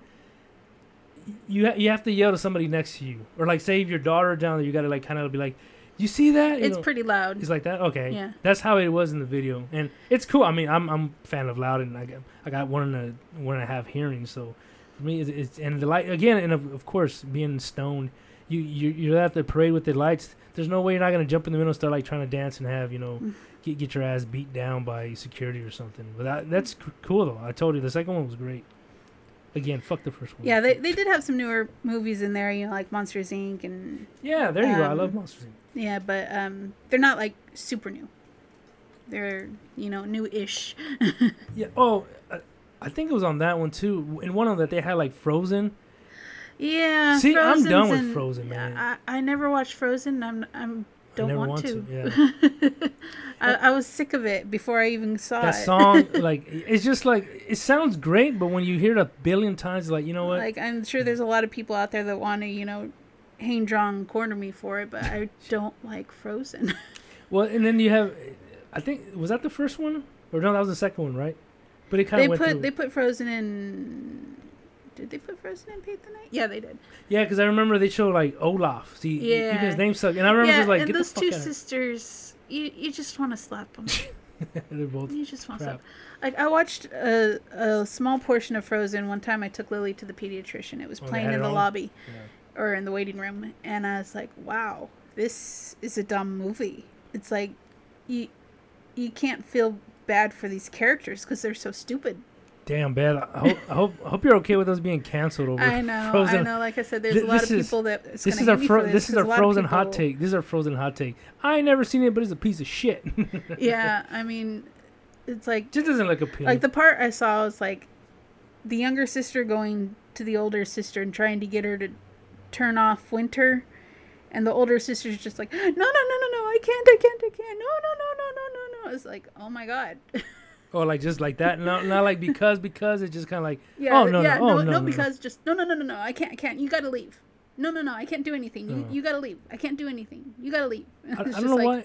You ha- you have to yell to somebody next to you, or like say if your daughter down there, you gotta like kind of be like, "You see that?" You it's know? pretty loud. It's like that. Okay, Yeah. that's how it was in the video, and it's cool. I mean, I'm I'm a fan of loud, and I got I got one and a one and a half hearing, so for me, it's, it's and the light again, and of, of course, being stoned, you you you're at the parade with the lights. There's no way you're not gonna jump in the middle and start like trying to dance and have you know Mm. get get your ass beat down by security or something. But that, that's c- cool though. I told you the second one was great. Again, fuck the first one. Yeah, they, they did have some newer movies in there, you know, like Monsters Inc. and yeah. There you go. I um, love Monsters. Inc. yeah, but um, they're not like super new. They're you know new-ish. Yeah. Oh, I, I think it was on that one too. In one of them that they had like Frozen. Yeah. See, I'm done with Frozen, man. I, I never watched Frozen. I'm I'm don't never want, want to. to, yeah. I, I was sick of it before I even saw that it. song like it's just like it sounds great but when you hear it a billion times like you know what Like I'm sure there's a lot of people out there that want to you know, hang drawn corner me for it, but I don't like Frozen. well and then you have i think was that the first one or no that was the second one right but it kind they of went put through they put Frozen in. Did they put Frozen in Paint the Night? Yeah, they did. yeah because i remember they showed like olaf see Yeah. even his name sucked and i remember yeah, just like and get those the two fuck out sisters, you you just want to slap them. they're both You just want to slap. Like I watched a, a small portion of Frozen one time. I took Lily to the pediatrician. It was Oh, playing had in the on? lobby yeah. or in the waiting room, and I was like, "Wow, this is a dumb movie." It's like you you can't feel bad for these characters because they're so stupid. Damn bad. I hope, I hope i hope you're okay with us being canceled over I know, I know. Like I said, there's Th- a lot of is- people that it's this is our fro- this. this is 'cause our a lot of frozen hot take. This is our frozen hot take. I ain't never seen it but it's a piece of shit. Yeah, I mean, it's like just doesn't look appealing. like the part I saw was like the younger sister going to the older sister and trying to get her to turn off winter and the older sister's just like no no no no no. I can't i can't i can't. No no no no no no no. It's like oh my god Or like just like that, not not like because because it's just kind of like yeah Oh, no, yeah no. Oh, no, no, no. because just no no no no no i can't i can't you gotta leave no no no i can't do anything you, No. you gotta leave i can't do anything you gotta leave I, I don't just know like, why.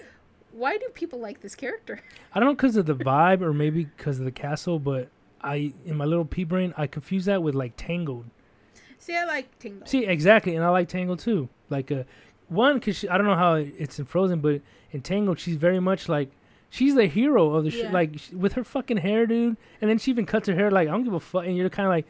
why do people like this character I don't know because of the vibe or maybe because of the castle, but I in my little pea brain I confuse that with like Tangled. see i like tingle See exactly, and I like Tangled too. Like uh, one because I don't know how it's in Frozen, but in Tangled she's very much like. She's the hero of the show, like sh- with her fucking hair, dude. And then she even cuts her hair like I don't give a fuck. And you're kind of like,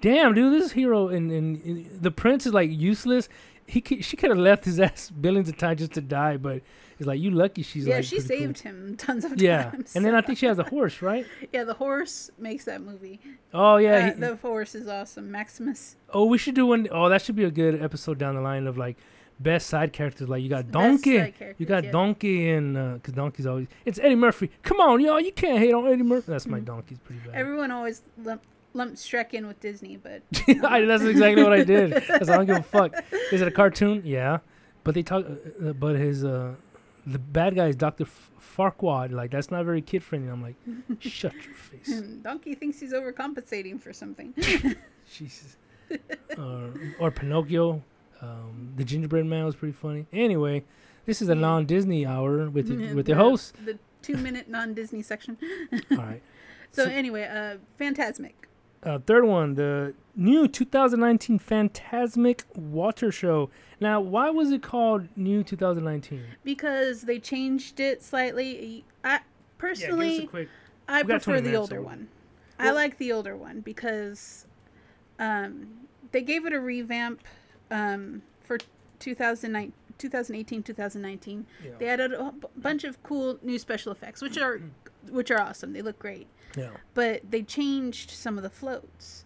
damn, dude, this is hero and, and, and the prince is like useless. He could, she could have left his ass billions of times just to die, but it's like you lucky she's yeah like she pretty cool. saved him tons of Yeah, times and then I think she has a horse, right? yeah the horse makes that movie Oh yeah. Uh, he- the horse is awesome. Maximus. oh, we should do one oh that should be a good episode down the line of like best side characters. Like you got Donkey, you got yeah. Donkey, and because Donkey's always it's Eddie Murphy. Come on, y'all, you can't hate on Eddie Murphy. That's my Mhm. Donkey's pretty bad. Everyone always lump, lumps Shrek in with Disney, but I, that's exactly what I did. Cause I don't give a fuck. Is it a cartoon? Yeah, But they talk. Uh, uh, but his uh, the bad guy is Doctor F- Farquaad. Like that's not very kid friendly. I'm like, shut your face. Donkey thinks he's overcompensating for something. Jesus. uh, or Pinocchio. Um, the Gingerbread Man was pretty funny. Anyway, this is a non-Disney hour with the, with the The- host. The two minute non Disney section. All right. So, So- anyway, uh, Fantasmic. Uh, third one, the new 2019 Fantasmic Water Show. Now, why was it called New 2019? Because they changed it slightly. I personally, yeah, quick. I we got 20 prefer the older so- one. I like the older one because um, they gave it a revamp um, for 2009, 2018, 2019. Yeah. They added a b- bunch of cool new special effects, which are which are awesome. They look great. yeah. But they changed some of the floats.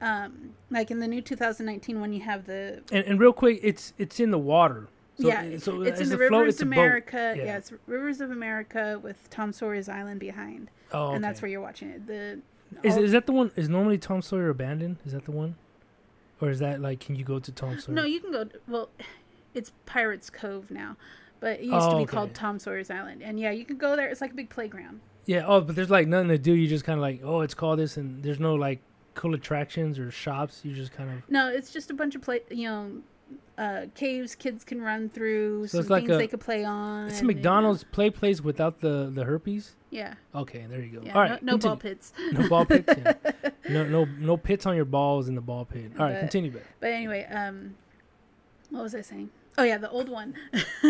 Um, like in the new 2019 one, you have the And, and real quick, it's it's in the water. So, yeah, so it's in the a float, of. America. Yeah. Yeah. it's Rivers of America with Tom Sawyer's Island behind, Oh, and that's where you're watching it. The Is, all- is that the one? Is normally Tom Sawyer abandoned? Is that the one? Or is that like, can you go to Tom Sawyer? no, you can go. Well, it's Pirates Cove now, but it used Oh, to be okay. called Tom Sawyer's Island, and yeah, you can go there. It's like a big playground. Yeah. Oh, but there's like nothing to do. You just kind of like, oh, it's called this, and there's no like cool attractions or shops. You just kind of. No, it's just a bunch of play. You know. Uh, caves kids can run through, So some it's like things a- they could play on. It's a and, McDonald's play place without the the herpes. Yeah, Okay, there you go. yeah. All right, no, no ball pits. No ball pits. Yeah. no, no, no pits on your balls in the ball pit. All right, But- continue. Back. But anyway, um, what was I saying? Oh yeah, the old one.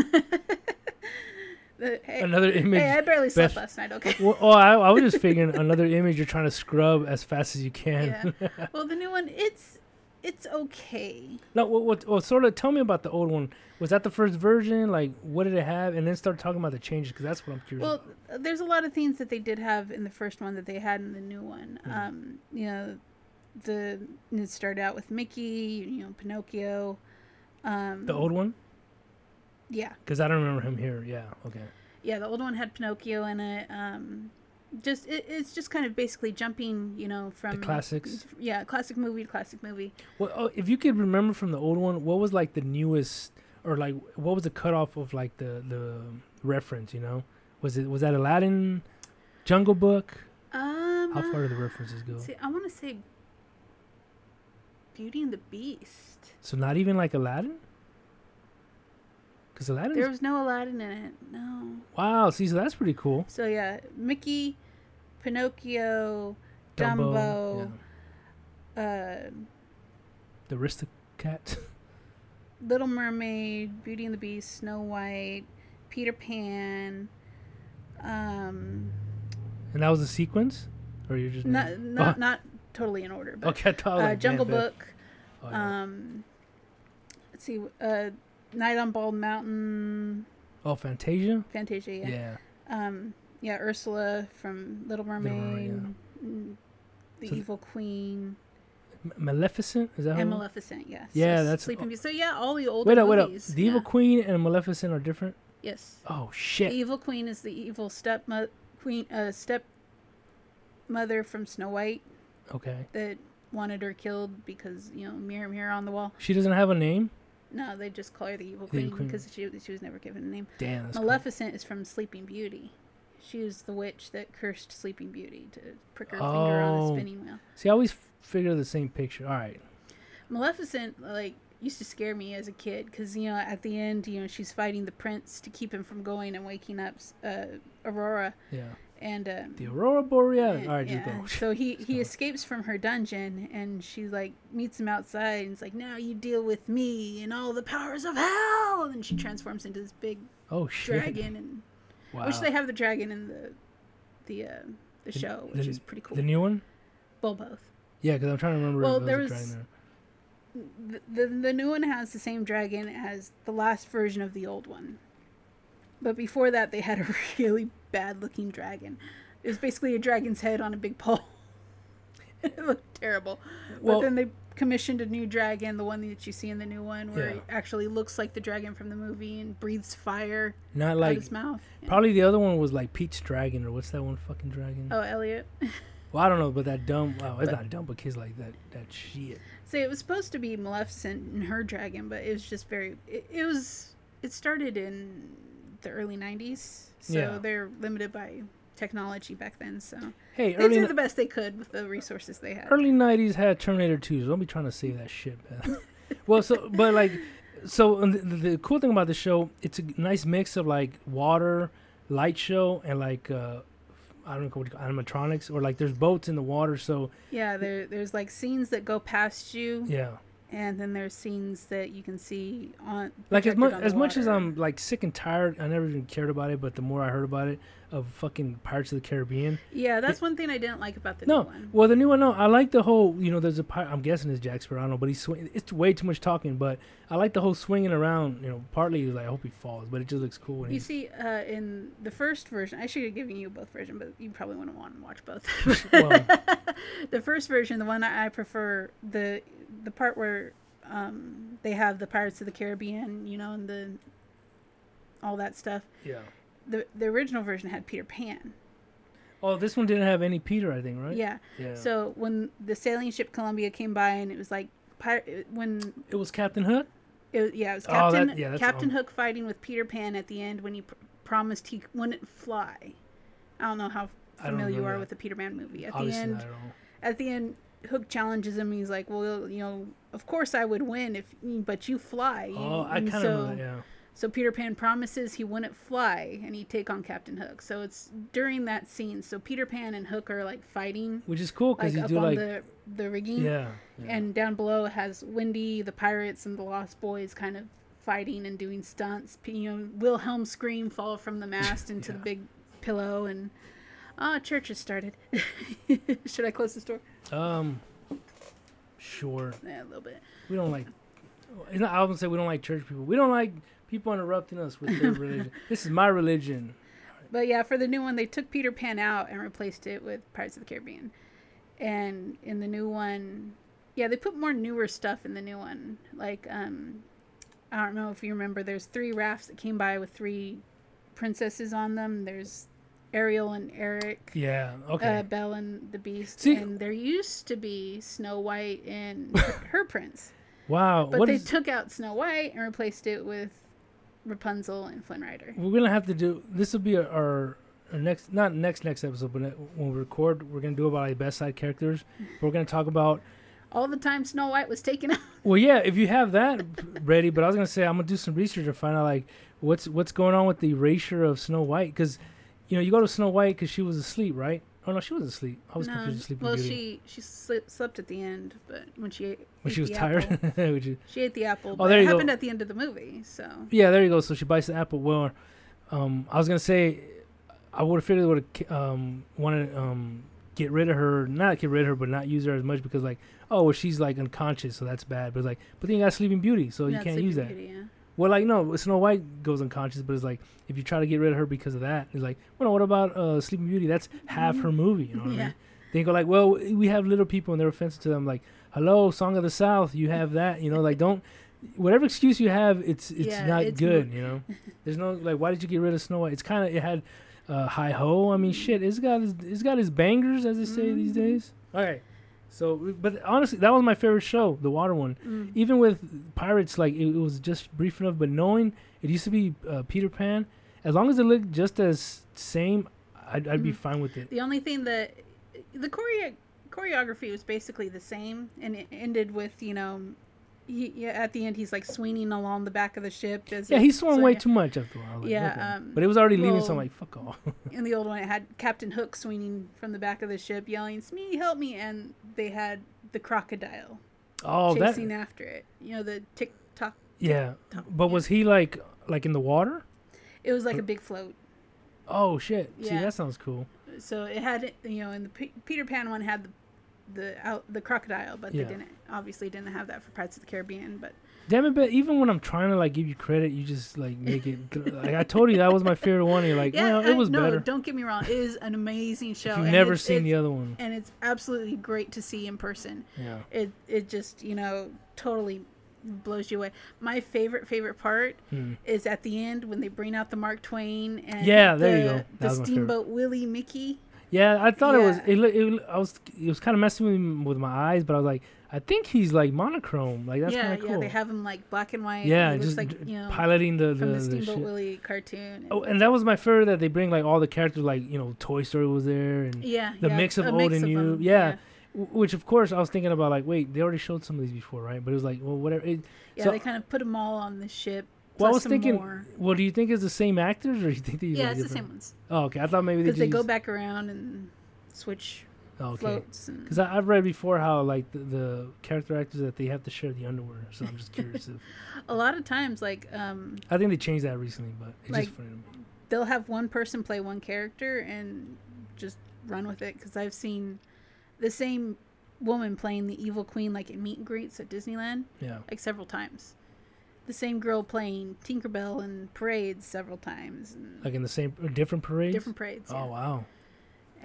the, hey, Another image. hey, I barely slept last night. Okay. well, oh, I, I was just figuring another image you're trying to scrub as fast as you can. yeah. Well, the new one, it's it's okay. no, what, what, well, sort of. Tell me about the old one. Was that the first version? Like, what did it have? And then start talking about the changes because that's what I'm curious. Well, about. there's a lot of things that they did have in the first one that they had in the new one. Mhm. Um, you know, the it started out with Mickey. You know, Pinocchio. Um, The old one, Yeah, because I don't remember him here. Yeah. Okay. yeah. The old one had Pinocchio in it. Um, just it, it's just kind of basically jumping. You know, from the classics? Yeah, classic movie to classic movie. Well, oh, if you could remember from the old one, what was like the newest, or like what was the cutoff of like the the reference? You know, was it was that Aladdin, Jungle Book? Um, How far do the references go? See, I want to say Beauty and the Beast. So not even like Aladdin. Because Aladdin. There was no Aladdin in it. No. Wow. See, so that's pretty cool. So yeah, Mickey, Pinocchio, Dumbo. Dumbo, uh, The Aristocat. Little Mermaid, Beauty and the Beast, Snow White, Peter Pan. Um, and that was the sequence, or you just not not Oh, not totally in order, but okay. Thought, uh, like, Jungle man, Book. oh, yeah. Um, let's see, uh, Night on Bald Mountain, oh, Fantasia. Fantasia. Yeah. Yeah. Um, yeah, Ursula from Little Mermaid. Mermaid, mm, The So- Evil Queen Maleficent. Is that and? Maleficent. Yes. Yeah, yes, that's- Sleeping Beauty. So yeah, all the older Wait up, wait up. The Evil. Queen and Maleficent are different. Yes. Oh shit. The. Evil Queen is the evil step queen, uh, step mother from Snow White Okay. that wanted her killed because you know mirror mirror on the wall. She doesn't have a name. No, they just call her the Evil The Queen because she she was never given a name. Damn. That's cool. Maleficent is from Sleeping Beauty. She was the witch that cursed Sleeping Beauty to prick her finger on the spinning wheel. See, I always f- figure the same picture. All right. Maleficent like used to scare me as a kid because you know at the end you know she's fighting the prince to keep him from going and waking up uh, Aurora Yeah. and um, The Aurora Borealis. All right, yeah. So he he escapes from her dungeon and she like meets him outside and it's like now you deal with me and all the powers of hell and she transforms into this big Oh shit. dragon and Wow. Wish they have the dragon in the the uh, the The- show which the- is pretty cool. The new one. well, both. Yeah, because I'm trying to remember. Well, there was- The, the the new one has the same dragon as the last version of the old one. But before that they had a really bad looking dragon. It was basically a dragon's head on a big pole. it looked terrible. Well- but then they commissioned a new dragon, the one that you see in the new one, where Yeah. it actually looks like the dragon from the movie and breathes fire Not out like his mouth. Probably the other one was like Pete's dragon or what's that one fucking dragon? Oh, Elliot. Well, I don't know, but that dumb. Wow, it's not dumb, but kids like that. That shit. So it was supposed to be Maleficent and her dragon, but it was just very. It, it was. It started in the early '90s, so Yeah. they're limited by technology back then. So Hey, they early did the best they could with the resources they had. early '90s had Terminator 2. So don't be trying to save that shit, man. well, so but like, so the, the cool thing about the show, it's a nice mix of like water, light show, and like uh, I don't know what you call animatronics or like there's boats in the water. So Yeah, there there's like scenes that go past you, yeah, and then there's scenes that you can see on like as much as much as. I'm like sick and tired, I never even cared about it. But the more I heard about it, of fucking Pirates of the Caribbean. Yeah, that's one thing I didn't like about the No, new one. well, the new one, no, I like the whole. You know, there's a pirate. I'm guessing it's Jack Sparrow. But he's swing. It's way too much talking, but I like the whole swinging around. You know, partly like I hope he falls, but it just looks cool. When You see, uh, in the first version, I should have given you both versions, but you probably wouldn't want to watch both. Well- the first version, the one I prefer, the the part where um, they have the Pirates of the Caribbean, you know, and the all that stuff. yeah. The the original version had Peter Pan. Oh, this one didn't have any Peter, I think, right? Yeah. Yeah. So when the sailing ship Columbia came by, and it was like pirate when it was Captain Hook. It, yeah, it was Oh, Captain that- yeah, Captain um, Hook fighting with Peter Pan at the end when he pr- promised he wouldn't fly. I don't know how familiar you are that. with the Peter Pan movie. At Obviously, the end, at at the end, Hook challenges him. He's like, "Well, you know, of course I would win if, but you fly." Oh, I kind of so, that. Yeah. So Peter Pan promises he wouldn't fly, and he'd take on Captain Hook. So it's during that scene. So Peter Pan and Hook are like fighting, Which is cool because like you up do on like the the rigging yeah. yeah. and down below has Wendy, the pirates, and the Lost Boys kind of fighting and doing stunts. You know, Wilhelm scream fall from the mast into the big pillow, and ah, church has started. Should I close the door? um, sure. Yeah, a little bit. We don't like. It's not, I wouldn't say we don't like church people. We don't like people interrupting us with their religion. This is my religion. But yeah, for the new one, they took Peter Pan out and replaced it with Pirates of the Caribbean. And in the new one, yeah, they put more newer stuff in the new one. Like, um, I don't know if you remember, there's three rafts that came by with three princesses on them. There's Ariel and Eric, Yeah. Okay. uh, Belle and the Beast. See- and there used to be Snow White and her, her prince. wow. But they is? took out Snow White and replaced it with Rapunzel and Flynn Rider. we're gonna have to do. This will be our, our, our next, not next next episode, but when we record, we're gonna do about like best side characters. We're gonna talk about. All the time Snow White was taken out. Well, yeah, if you have that ready, but I was gonna say I'm gonna do some research and find out like what's what's going on with the erasure of Snow White because, you know, you go to Snow White because she was asleep, right? Oh no, she wasn't asleep. I was No, confused with Sleeping well, Beauty she she slept, slept at the end, but when she ate, when ate she was the tired. apple- she ate the apple. Oh, But there it you go. happened at the end of the movie, so Yeah, there you go. So she bites the apple. Well, um, I was gonna say, I would have figured would have um wanted to um get rid of her, not get rid of her, but not use her as much because like, oh, well, she's like unconscious, so that's bad. But like, but then you got Sleeping Beauty, so you can't Sleeping use that. Beauty, yeah. Well, like no, Snow White goes unconscious, but it's like if you try to get rid of her because of that, it's like, well, what about uh Sleeping Beauty? That's half her movie. You know what I Mm-hmm. Yeah. mean? They go like, well, we have little people and they're offensive to them. Like, hello, Song of the South, you have that. You know, like don't whatever excuse you have, it's it's Yeah, not it's good. mo- you know, there's no like, why did you get rid of Snow White? It's kind of it had uh, hi ho. I mean, shit, it's got his, it's got his bangers as they say these Mhm. days. All right. So, but honestly, that was my favorite show, the water one. Mm. Even with pirates, like it, it was just brief enough. But knowing it used to be uh, Peter Pan, as long as it looked just as same, I'd, I'd be Mhm. fine with it. The only thing that the choreo- choreography was basically the same, and it ended with you know, he, yeah, at the end he's like swinging along the back of the ship. As Yeah, he swung so, way yeah. too much after a while. Like, Yeah, okay. um, but it was already leaving, so I'm like, fuck off. In the old one, it had Captain Hook swinging from the back of the ship, yelling "Smee, help me!" and they had the crocodile oh, that chasing after it. You know the tick tock. yeah. But yeah. was he like like in the water? It was like a big float. Oh shit! See, Yeah. that sounds cool. So it had you know in the P- Peter Pan one had the the out the crocodile, but Yeah. they didn't obviously didn't have that for Pirates of the Caribbean. But Damn it! But even when I'm trying to like give you credit, you just like make it. like I told you that was my favorite one. You're like, yeah, well, it was no, better. don't get me wrong, it is an amazing show. You've never it's- seen it's- the other one, and it's absolutely great to see in person. yeah. It it just you know totally blows you away. My favorite favorite part Hmm. is at the end when they bring out the Mark Twain and Yeah, there the, you go. That the was my favorite. Steamboat Willie Mickey. Yeah, I thought it was. Yeah. It, it, I was. It was kind of messing with with my eyes, but I was like, I think he's like monochrome. Like that's yeah, kind of cool. yeah. They have him like black and white. Yeah, and just like you know piloting the the, from the, the Steamboat ship. Willie cartoon. Oh, and that was my favorite that they bring like all the characters, like you know, Toy Story was there, and yeah, the yeah, mix of old mix and new, yeah. which of course I was thinking about like, wait, they already showed some of these before, right? But it was like, well, whatever. It, yeah. So- they kind of put them all on the ship. Well, I was thinking, more. well, do you think it's the same actors, or do you think they use Yeah, it's the different- same ones Oh, okay. I thought maybe they because they just go back around and switch Oh, okay. floats. And, Because I've read before how like the, the character actors that they have to share the underwear. So I'm just curious if a lot of times, like um, I think they changed that recently, but it's Like- just funny they'll have one person play one character and just run with it. Because I've seen the same woman playing the evil queen, like in meet and greets at Disneyland, Yeah. like several times. The same girl playing Tinkerbell in parades several times. And Like in the same different parades. different parades. Oh yeah. wow.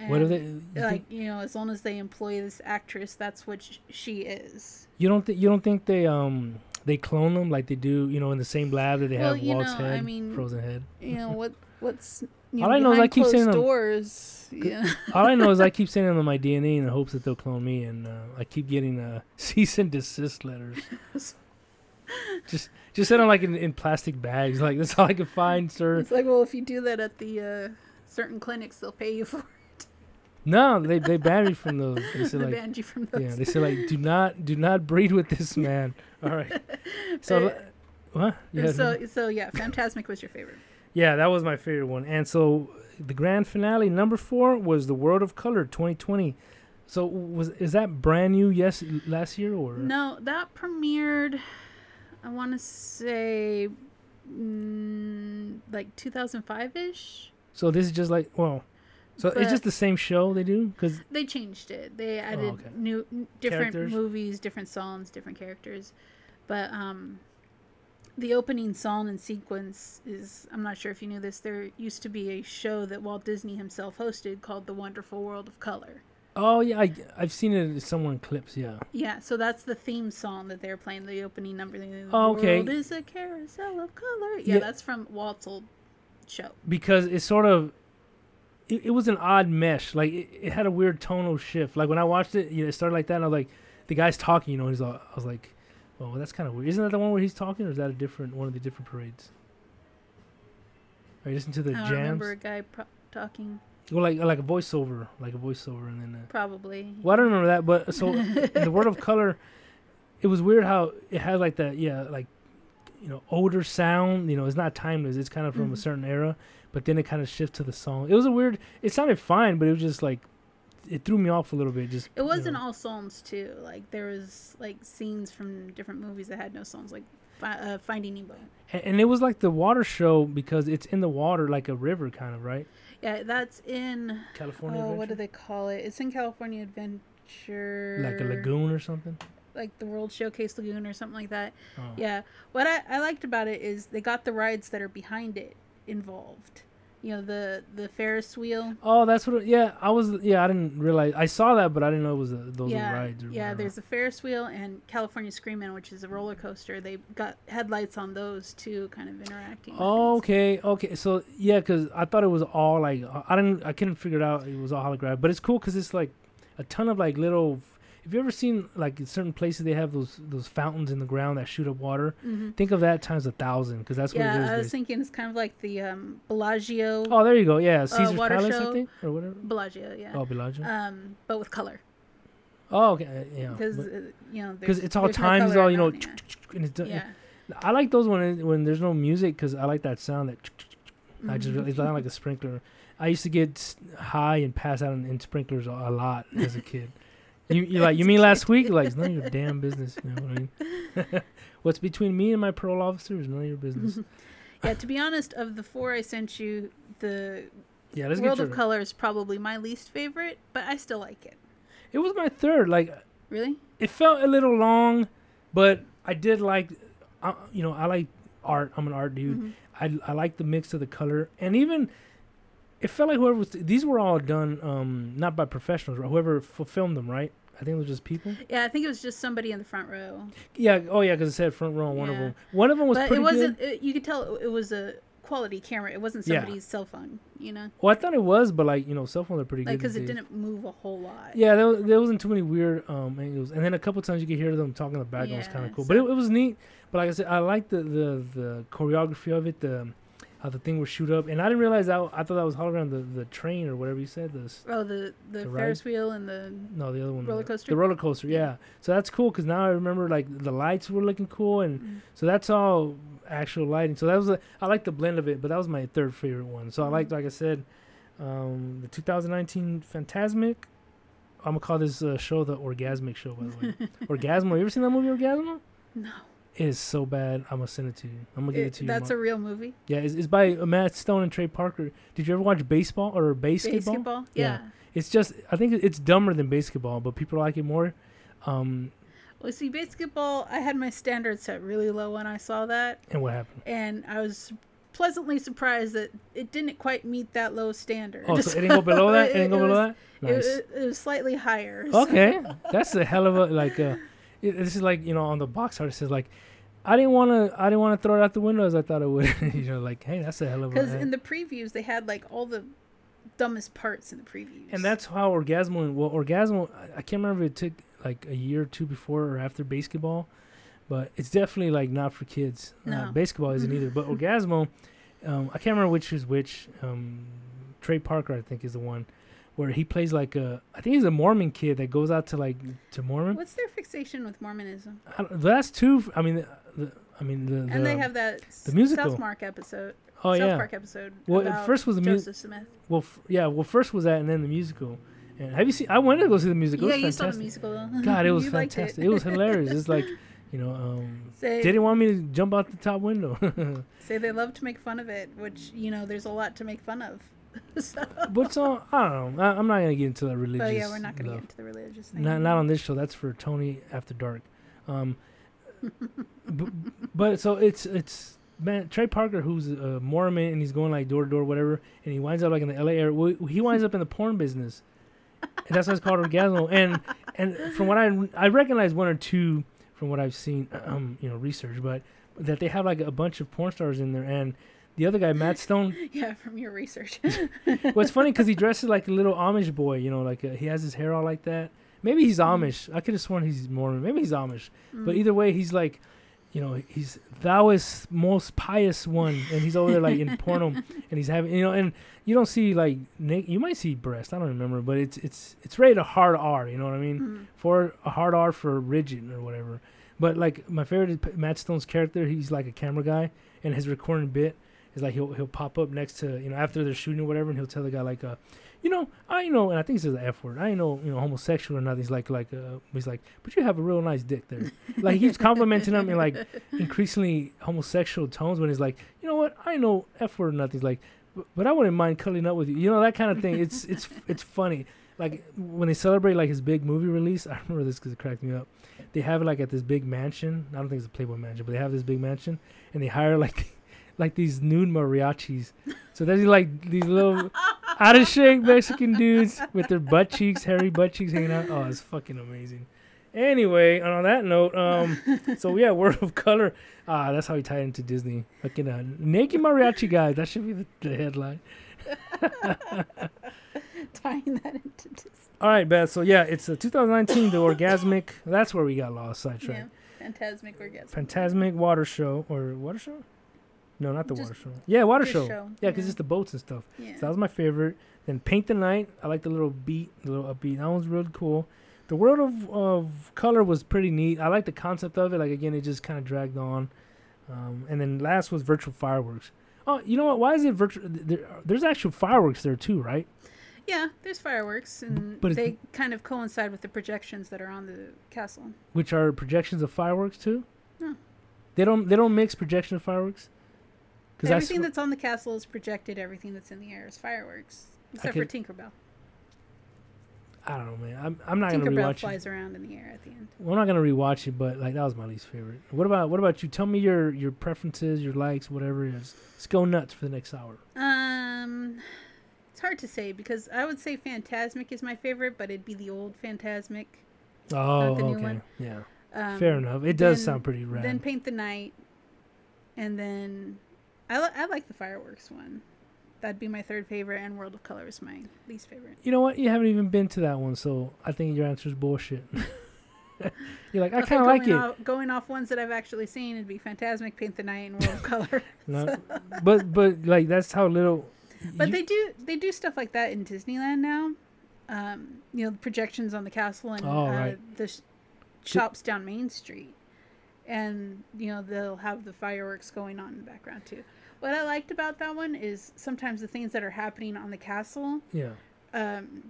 what are they? You, Like you know, as long as they employ this actress, that's what sh- she is. you don't think you don't think they um they clone them like they do you know in the same lab that they Well, have Walt's know, I head, mean- frozen head. You know what? What's you All know, I know is I keep saying them- doors. Yeah. All I know is I keep sending them my DNA in the hopes that they'll clone me, and uh, I keep getting uh, cease and desist letters. Just just send them like in, in plastic bags. Like that's all I can find, sir. It's like, well, if you do that at the uh, certain clinics, they'll pay you for it. No, they they banned me from those. They said They like banned you from those. yeah, they said like do not do not breed with this man. All right. So Uh, what? Yeah, so, so yeah, Fantasmic was your favorite. yeah, that was my favorite one. And so the grand finale number four was the World of Color 2020. So was is that brand new? Yes, last year or No, that premiered. I want to say, mm, like 2005 ish. So this is just like well, so it's just the same show they do because They changed it. They added Oh, okay. new, n- different Characters? movies, different songs, different characters. But um, the opening song and sequence is I'm not sure if you knew this. There used to be a show that Walt Disney himself hosted called The Wonderful World of Color. Oh yeah, I I've seen it in clips. Yeah. Yeah, so that's the theme song that they're playing, the opening number. The Oh, okay. world is a carousel of color. Yeah, Yeah. that's from Walt's old show. because it's sort of it, it was an odd mesh like it, it had a weird tonal shift like when i watched it you know, it started like that and i was like the guy's talking you know he's all, i was like well that's kind of weird isn't that the one where he's talking or is that a different one of the different parades are you listening to the I jams remember a guy pro- talking. Well like like a voiceover like a voiceover and then uh, Probably. well i don't remember that but so in the world of color it was weird how it had like that yeah like you know older sound you know it's not timeless it's kind of from a Mhm. certain era but then it kind of shifts to the song it was a weird it sounded fine but it was just like it threw me off a little bit just It wasn't know. all songs too. Like there was like scenes from different movies that had no songs, like fi- uh, Finding Nemo. and, and it was like the water show because it's in the water like a river kind of right Yeah, that's in. california Oh, what do they call it? It's in California Adventure. like a lagoon or something Like the World Showcase Lagoon or something like that. oh. Yeah. What I, I liked about it is they got the rides that are behind it involved. You know the the Ferris wheel. oh that's what it, yeah i was yeah i didn't realize i saw that but i didn't know it was a, those yeah, rides or yeah. whatever. There's a Ferris wheel and California Screamin', which is a roller coaster. They got headlights on those too, kind of interacting. Oh, okay, okay. So yeah, because I thought it was all like I didn't, I couldn't figure it out. It was all holographic, but it's cool because it's like a ton of like little. Have you ever seen like in certain places they have those those fountains in the ground that shoot up water? Mhm. Think of that times a thousand because that's what it is. Yeah, I was based- thinking it's kind of like the um, Bellagio. oh, there you go. Yeah, Caesar's water Palace, I think, or whatever. Bellagio, yeah. Oh, Bellagio. Um, but with color, oh, okay, uh, yeah. because but- uh, you know, Because it's all there's no times, all you know, around, and it's done- Yeah. I like those when it, when there's no music because I like that sound that. I just Mhm. really, it's not like a sprinkler. I used to get high and pass out in, in sprinklers a, a lot as a kid. You you like you mean last week? Like it's none of your damn business. You know what I mean? What's between me and my parole officer is none of your business. yeah. To be honest, of the four I sent you, the Yeah, let's World of. Color is probably my least favorite, but I still like it. It was my third. Like Really? it felt a little long, but I did like. Uh, you know, I like art. I'm an art dude. Mhm. I I like the mix of the color and even it felt like whoever was these were all done um not by professionals whoever f- filmed them right I think it was just people Yeah, I think it was just somebody in the front row. yeah oh yeah because it said front row on one of them one of them was but pretty it wasn't. good It, you could tell it, was a quality camera. It wasn't Yeah. somebody's cell phone, you know, Well, I thought it was, but like you know, cell phones are pretty like good. because it days. didn't move a whole lot. Yeah, there, there wasn't too many weird um, angles, and then a couple times you could hear them talking in the background. It was kind of cool, but it, it was neat. But like I said, I like the, the the choreography of it, the how the thing would shoot up, and I didn't realize that. I thought that was hologram, the the train or whatever you said. This Oh, the the, The Ferris wheel and the no, the other one, Roller coaster? the roller coaster. Yeah, Yeah. so that's cool because now I remember like the lights were looking cool, and Mm. so that's all actual lighting. So that was a, I like the blend of it, but that was my third favorite one. So I like, Mhm. like I said, um, the 2019 Fantasmic. I'm gonna call this uh, show the Orgasmic Show. By the way, Orgasmo. You ever seen that movie Orgasmo? no, It is so bad. I'm gonna send it to you. I'm gonna give it, It- to you. that's a real movie. yeah. It's, it's by Matt Stone and Trey Parker. Did you ever watch baseball or basketball? BASEketball, Yeah. yeah. It's just I think it's dumber than BASEketball, but people like it more. Um, Well, see, BASEketball. I had my standards set really low when I saw that, and what happened? and I was pleasantly surprised that it didn't quite meet that low standard. Oh, so it didn't go below that. It didn't go was- below that. It, Nice. was, it was slightly higher. so- Okay, that's a hell of a like. Uh, it, this is like you know on the box art it says like, I didn't want to. I didn't want to throw it out the window as I thought it would. you know, like hey, that's a hell of a. Because in the previews they had like all the dumbest parts in the previews. and that's how Orgasmo. Well, Orgasmo. I- can't remember if it took like a year or two before or after BASEketball, but it's definitely like not for kids. Uh, No. BASEketball isn't either. But Orgasmo, um, I can't remember which is which. Um, Trey Parker, I think, is the one where he plays like a. I think he's a Mormon kid that goes out to like to Mormon. What's their fixation with Mormonism? That's two. I mean, the, the, I mean the. and they have that the musical. South Park episode. Oh South yeah. Park episode. Well, first was the mu- Joseph Smith. Well, f- yeah. Well, first was that, and then the musical. And have you seen? I wanted to go see the musical. yeah, it you saw the musical. God, it was fantastic. It. was hilarious. It's like, you know, um, Say, they didn't want me to jump out the top window. say they love to make fun of it, which you know, there's a lot to make fun of. So, but so I don't know. I, I'm not gonna get into that religious. but yeah, we're not going to stuff. get into the religious thing. Not not on this show. That's for Tony after dark. Um, but, but so it's it's man Trey Parker who's a Mormon and he's going like door to door whatever and he winds up like in the LA area. Well, he winds up in the porn business. And that's why it's called orgasmo. And and from what I I recognize one or two from what I've seen, um, you know, research, but that they have like a bunch of porn stars in there and. The other guy, Matt Stone, yeah, from your research. well, it's funny because he dresses like a little Amish boy. You know, like uh he has his hair all like that. Maybe he's Mhm. Amish. I could have sworn he's Mormon. Maybe he's Amish. But Mm. either way, he's like, you know, he's thou is most pious one, and he's over there like in porno, and he's having, you know, and you don't see like na- you might see breast. I don't remember, but it's it's it's rated a hard R. You know what I mean? Mm. For a hard R for rigid or whatever. But like my favorite is Matt Stone's character. He's like a camera guy, and his recording bit is like he'll he'll pop up next to you know after they're shooting or whatever, and he'll tell the guy like uh. You know, I know, and I think he says the F word. I know, you know, homosexual or nothing. He's like, like, uh, he's like, but you have a real nice dick there. like he keeps complimenting him in like increasingly homosexual tones when he's like, you know what, I know F word or nothing. He's like, "But- but I wouldn't mind cuddling up with you. You know that kind of thing. It's it's it's funny. Like when they celebrate like his big movie release, I remember this because it cracked me up. They have it like at this big mansion. I don't think it's a Playboy mansion, but they have this big mansion, and they hire like like these nude mariachis. So there's like these little out of shape Mexican dudes with their butt cheeks, hairy butt cheeks hanging out. Oh, it's fucking amazing. Anyway, and on that note, um, so yeah, Word of Color. Ah, that's how he tied into Disney. Fucking uh, naked mariachi guys. That should be the, the headline. Tying that into Disney. All right, Beth. So yeah, it's a 2019 the Orgasmic. That's where we got lost sidetrack. Yeah. Fantasmic orgasm. Fantasmic Water Show or Water Show? No, not the Just- Water Show. Yeah, Water Show. show, Yeah, because yeah. it's the boats and stuff. Yeah. So that was my favorite. Then Paint the Night. I like the little beat, the little upbeat. That one's really cool. The World of, of Color was pretty neat. I like the concept of it. Like again, it just kind of dragged on. Um, and then last was Virtual Fireworks. Oh, you know what? Why is it virtual? There, there's actual fireworks there too, right? Yeah, there's fireworks, and but they kind of coincide with the projections that are on the castle. Which are projections of fireworks too. No. They don't. They don't mix projection of fireworks. Because Everything that's on the castle is projected. Everything that's in the air is fireworks, except for Tinkerbell. I don't know, man. I'm, I'm not gonna Tinkerbell rewatch it. Tinkerbell flies around in the air at the end. Well, I'm not gonna rewatch it, but like that was my least favorite. What about what about you? Tell me your your preferences, your likes, whatever it is. Let's go nuts for the next hour. Um, it's hard to say because I would say Fantasmic is my favorite, but it'd be the old Fantasmic. Oh, the new okay, one. yeah, Um, fair enough. It does then- sound pretty rad. Then Paint the Night, and then I, li- I like the fireworks one. That'd be my third favorite, and World of Color is my least favorite. You know what? You haven't even been to that one, so I think your answer is bullshit. You're like, I Okay, kind of like it. Off, going off ones that I've actually seen, it'd be Fantasmic, Paint the Night, and World of Color. No, but but like that's how little. But you- they do they do stuff like that in Disneyland now. Um, you know, projections on the castle and Oh, uh, right. the sh- shops down Main Street, and you know they'll have the fireworks going on in the background too. What I liked about that one is sometimes the things that are happening on the castle, yeah. um,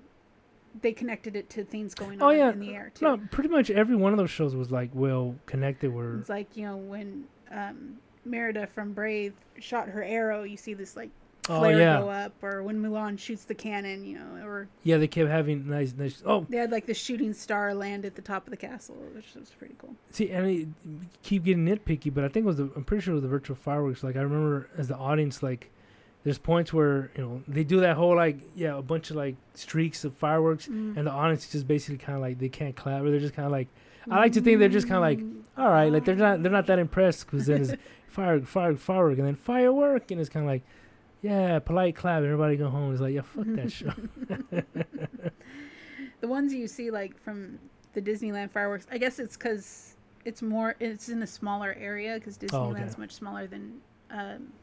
they connected it to things going Oh on yeah. in the air too. No, pretty much every one of those shows was like well connected. Where It's like you know when um, Merida from Brave shot her arrow, you see this like oh flare yeah, go up, or when Mulan shoots the cannon, you know, or yeah. They kept having nice nice. Oh, They had like the shooting star land at the top of the castle, which was pretty cool. See, and it, keep getting nitpicky, but I think it was the I'm pretty sure it was the virtual fireworks. Like I remember as the audience, like there's points where you know they do that whole like yeah a bunch of like streaks of fireworks, Mm. and the audience is just basically kind of like they can't clap or they're just kind of like I like to think they're just kind of like all right, like they're not they're not that impressed because then it's fire fire firework and then firework and it's kind of like yeah polite clap everybody go home. It's like yeah fuck that show. the ones you see like from the Disneyland fireworks. I guess it's because it's more it's in a smaller area because Oh, Disneyland's okay. much smaller than um,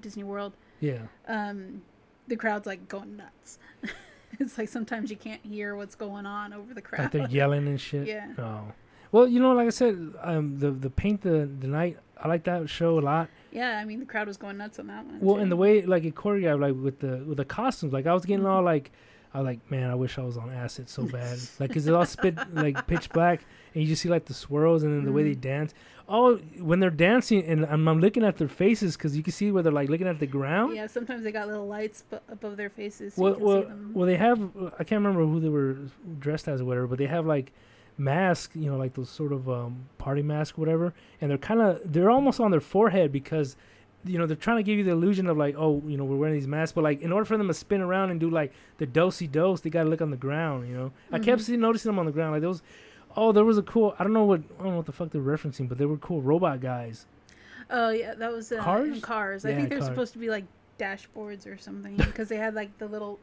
Disney World. Yeah, Um, the crowd's like going nuts. it's like sometimes you can't hear what's going on over the crowd. like they're yelling and shit. Yeah. Oh. Well, you know, like I said, um, the the paint the the night. I like that show a lot. Yeah, I mean the crowd was going nuts on that one. Well, too. and the way like it choreographed, like with the with the costumes, like I was getting Mhm. all like, I was like, man, I wish I was on acid so bad. like, cause it all spit like pitch black, and you just see like the swirls, and then the way they Mhm. dance. Oh, when they're dancing, and I'm, I'm looking at their faces, cause you can see where they're like looking at the ground. yeah, sometimes they got little lights bu- above their faces. So Well, you can well, see them. well, they have. I can't remember who they were dressed as or whatever, but they have like masks, you know, like those sort of um, party masks, whatever, and they're kind of they're almost on their forehead because, you know, they're trying to give you the illusion of like, oh, you know, we're wearing these masks, but like in order for them to spin around and do like the dosey dose, they got to look on the ground, you know. I kept Mhm. seeing noticing them on the ground, like those. Oh, there was a cool. I don't know what I don't know what the fuck they're referencing, but they were cool robot guys. Oh yeah, that was uh, Cars? Cars. I Yeah, think they're Cars. supposed to be like dashboards or something because they had like the little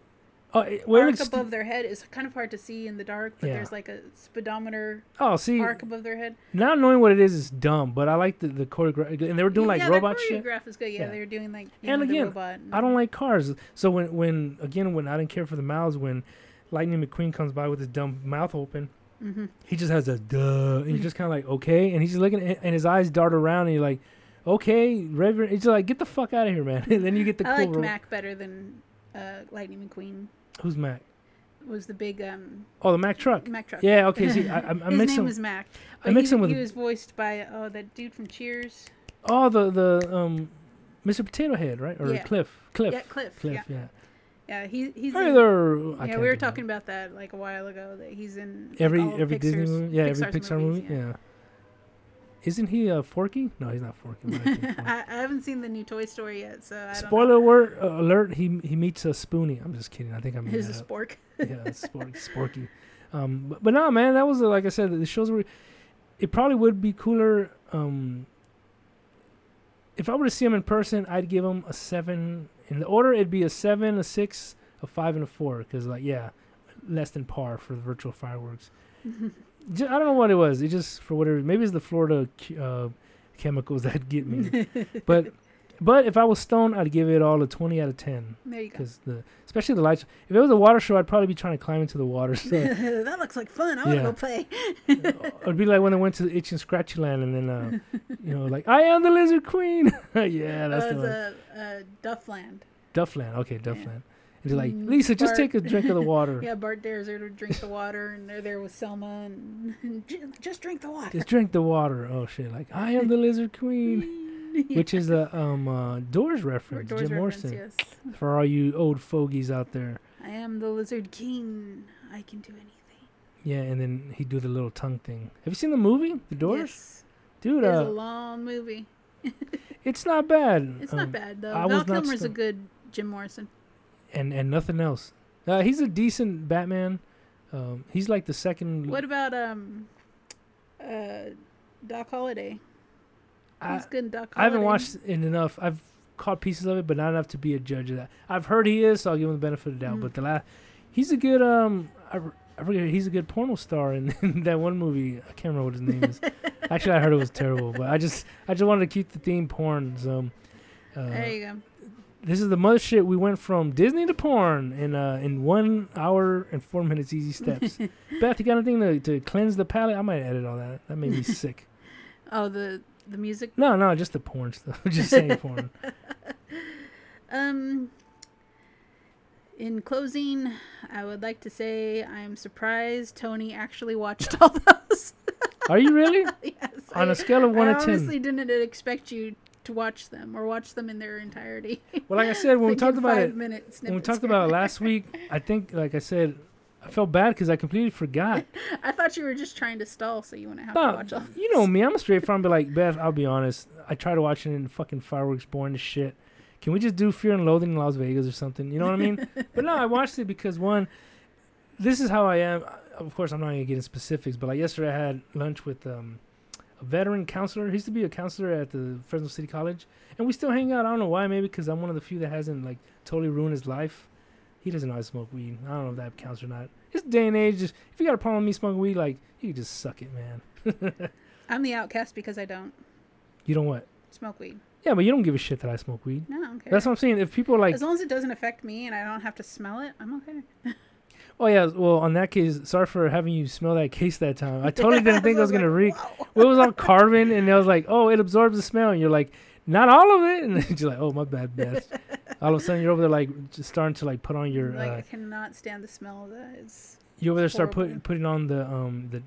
Oh, it arc above their head. is kind of hard to see in the dark, but Yeah. there's like a speedometer oh, see, arc above their head. not knowing what it is is dumb, but I like the the choreograph, and they were doing like yeah, robot shit. choreograph is good. Yeah, Yeah. they were doing like And again, the robot. I don't like cars. So when when again when I didn't care for the mouths when Lightning McQueen comes by with his dumb mouth open, hmm he just has a duh, and you're just kind of like okay, and he's just looking at, and his eyes dart around, and you're like, okay, Reverend, it's like get the fuck out of here, man. and then you get the I cool. liked ro- Mac better than uh, Lightning McQueen. Who's Mac? Was the big um, Oh, the Mac truck. Mac truck. Yeah, okay. See, I, I, I His name him. was Mac. I mixed he, him with he was voiced by oh that dude from Cheers. oh the the um, Mr. Potato Head, right? Or Yeah. Cliff, Cliff, Yeah, Cliff. Cliff. Yeah, Yeah. yeah. He he's Hey there. Yeah, we were talking about that like a while ago. That he's in like, every every Disney movie. Yeah, every Pixar's Pixar movies, movie. Yeah. Isn't he uh, Forky? No, he's not Forky. I? I, haven't seen the new Toy Story yet, so I don't Spoiler alert! Uh, alert! He he meets a Spoonie. I'm just kidding. I think I'm. Who's a up. spork? yeah, it's Sporky. Sporky. Um, but, but no, man, that was uh, like I said. The shows were. It probably would be cooler. Um, if I were to see him in person, I'd give him a seven. In the order, it'd be a seven, a six, a five, and a four. Because like yeah, less than par for the virtual fireworks. I don't know what it was. It just for whatever. Maybe it's the Florida uh, chemicals that get me. but but if I was stoned, I'd give it all a twenty out of ten. there you go. Because the especially the lights. If it was a water show, I'd probably be trying to climb into the water. So that looks like fun. I want to Yeah. go play. it'd be like when I went to the Itch and Scratchy Land, and then uh, you know, like I am the Lizard Queen. yeah, that's uh, the one. a, uh, Duffland. Duffland. Okay, Duffland. And they're like, Mm, Lisa, just Bart- take a drink of the water. Yeah, Bart dares her to drink the water, and they're there with Selma, and "J- just drink the water. Just drink the water. Oh shit! Like I am the Lizard Queen, which is a um uh, Doors reference. Doors Jim reference, Morrison. yes. For all you old fogies out there. I am the Lizard King. I can do anything. Yeah, and then he'd do the little tongue thing. Have you seen the movie, The Doors? Yes. Dude, It's a uh, long movie. it's not bad. It's Um, not bad though. I Val Kilmer's a good Jim Morrison. And and nothing else. Uh, he's a decent Batman. Um, he's like the second. What about um, uh, Doc Holliday? I, He's good. in Doc. I haven't watched it enough. I've caught pieces of it, but not enough to be a judge of that. I've heard he is, so I'll give him the benefit of the doubt. Mm. But the last, he's a good um, I, I forget he's a good porno star in, in that one movie. I can't remember what his name is. Actually, I heard it was terrible, but I just I just wanted to keep the theme porn. So uh, there you go. This is the mother shit. We went from Disney to porn in uh in one hour and four minutes, easy steps. Beth, you got anything to, to cleanse the palate? I might edit all that. That made me sick. Oh, the the music. No, no, just the porn stuff. just saying porn. Um. In closing, I would like to say I'm surprised Tony actually watched all those. Are you really? yes. On I, a scale of one I to ten. honestly didn't expect you to watch them or watch them in their entirety. Well, like I said, when we talked about it, when we talked about it last week, I think, like I said, I felt bad because I completely forgot. I thought you were just trying to stall so you wouldn't have to watch all. you know me. I'm a straight front, but like Beth, I'll be honest. I tried watching it and fucking fireworks, boring as shit. Can we just do Fear and Loathing in Las Vegas or something? You know what I mean? but no, I watched it because one, this is how I am. Of course, I'm not gonna get into specifics, but like yesterday, I had lunch with um, a veteran counselor. He used to be a counselor at the Fresno City College, and we still hang out. I don't know why. Maybe because I'm one of the few that hasn't like totally ruined his life. He doesn't know how to smoke weed. I don't know if that counts or not. This day and age, just if you got a problem with me smoking weed, like you just suck it, man. I'm the outcast because I don't You don't what? smoke weed. Yeah, but you don't give a shit that I smoke weed. No, I don't care. That's what I'm saying. If people are like, as long as it doesn't affect me and I don't have to smell it, I'm okay. oh yeah, well, on that case, sorry for having you smell that case that time. I totally didn't think I was gonna like, reek. Well, it was all carbon, and I was like, oh, it absorbs the smell, and you're like, not all of it, and you're like, oh, my bad, Beth. all of a sudden, you're over there like just starting to like put on your, like uh, I cannot stand the smell of that. It's you over there start putting putting on the um the,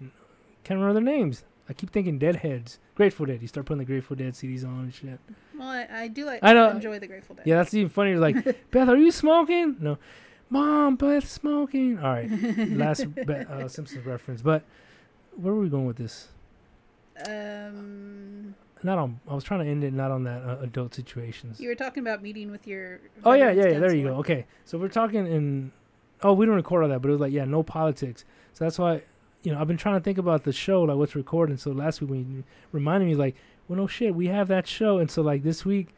can't remember their names. I keep thinking Deadheads, Grateful Dead. You start putting the Grateful Dead CDs on and shit. well, I, I do like I know. enjoy the Grateful Dead. Yeah, that's even funnier. Like, Beth, are you smoking? No. Mom, Beth smoking. All right. Last uh, Simpsons reference. But where were we going with this? Um, Not on. I was trying to end it not on that uh, adult situations. you were talking about meeting with your. Oh yeah, yeah, yeah. There you go. Okay, so we're talking in. Oh, we don't record all that, but it was like yeah, no politics. So that's why, you know, I've been trying to think about the show, like what's recording. So last week when you reminded me, like, well, no shit, we have that show, and so like this week,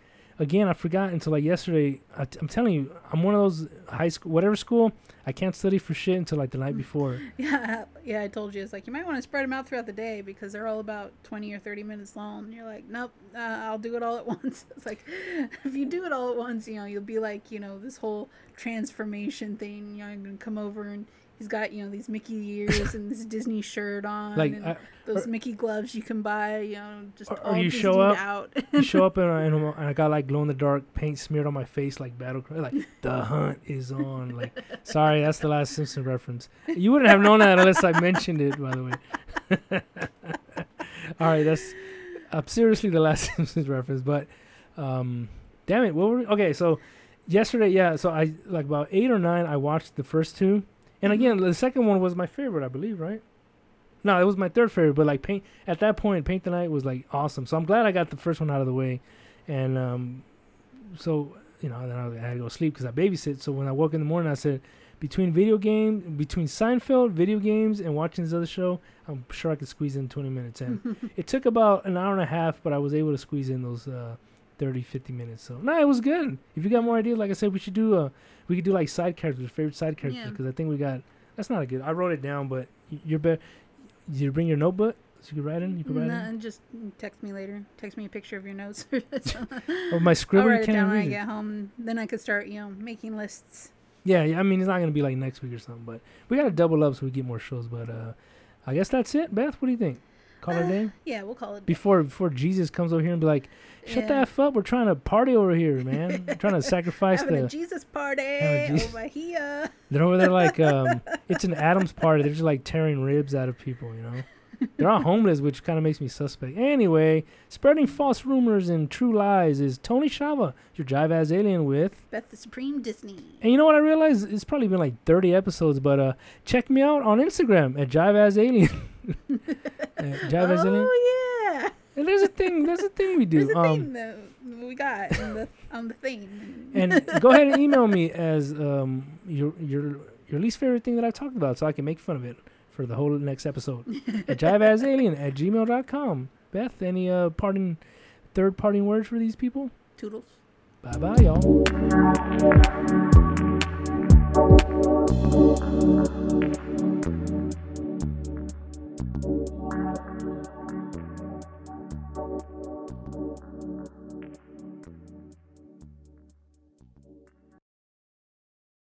again, I forgot until like yesterday. I t- I'm telling you, I'm one of those high school, whatever school, I can't study for shit until like the night before. Yeah, yeah. I told you it's like you might want to spread them out throughout the day because they're all about twenty or thirty minutes long. And you're like, nope, uh, I'll do it all at once. It's like if you do it all at once, you know, you'll be like, you know, this whole transformation thing. You know, I'm gonna come over and he's got you know these Mickey ears and this Disney shirt on, Like and those or- Mickey gloves you can buy. You know, just Or- or all you show up- out. you show up and, I- and, I got like glow in the dark paint smeared on my face like battle cry like the hunt is on like sorry that's the last Simpson reference you wouldn't have known that unless I mentioned it by the way all right that's uh, seriously the last Simpsons reference but um damn it what were we, okay so yesterday yeah so I like about eight or nine I watched the first two and again the second one was my favorite I believe right no, it was my third favorite, but like paint at that point, Paint the Night was like awesome. So I'm glad I got the first one out of the way, and um, so you know, then I had to go sleep because I babysit. So when I woke in the morning, I said, between video game, between Seinfeld, video games, and watching this other show, I'm sure I could squeeze in 20 minutes. And it took about an hour and a half, but I was able to squeeze in those uh, 30, 50 minutes. So no, it was good. If you got more ideas, like I said, we should do a, we could do like side characters, favorite side characters, Yeah. because I think we got. That's not a good. I wrote it down, but you're better. Did you bring your notebook so you could write in? You could write No, in. and just text me later. Text me a picture of your notes. or my I'll scribble, you write it down when I it. get home. Then I could start, you know, making lists. Yeah, yeah. I mean, it's not gonna be like next week or something, but we gotta double up so we get more shows. But uh, I guess that's it. Beth, what do you think? Call it a Uh, day Yeah, we'll call it. before before Jesus comes over here and be like, "Shut the f up! We're trying to party over here, man. We're trying to sacrifice the." Jesus party Having a Je- over here. They're over there like um, it's an Adams party. They're just like tearing ribs out of people, you know. They're all homeless, which kind of makes me suspect. Anyway, spreading false rumors and true lies is Tony Shava, your jive ass alien with. Beth the Supreme Disney. And you know what I realized? It's probably been like 30 episodes, but uh, check me out on Instagram at jive ass alien. jive ass alien. Oh yeah. And there's a thing. There's a thing we do. There's a Um, thing that we got on the on the thing. and go ahead and email me as um your your your least favorite thing that I've talked about, so I can make fun of it for the whole next episode. at jiveasalien at gmail.com. Beth, any uh parting third parting words for these people? Toodles. Bye bye, y'all.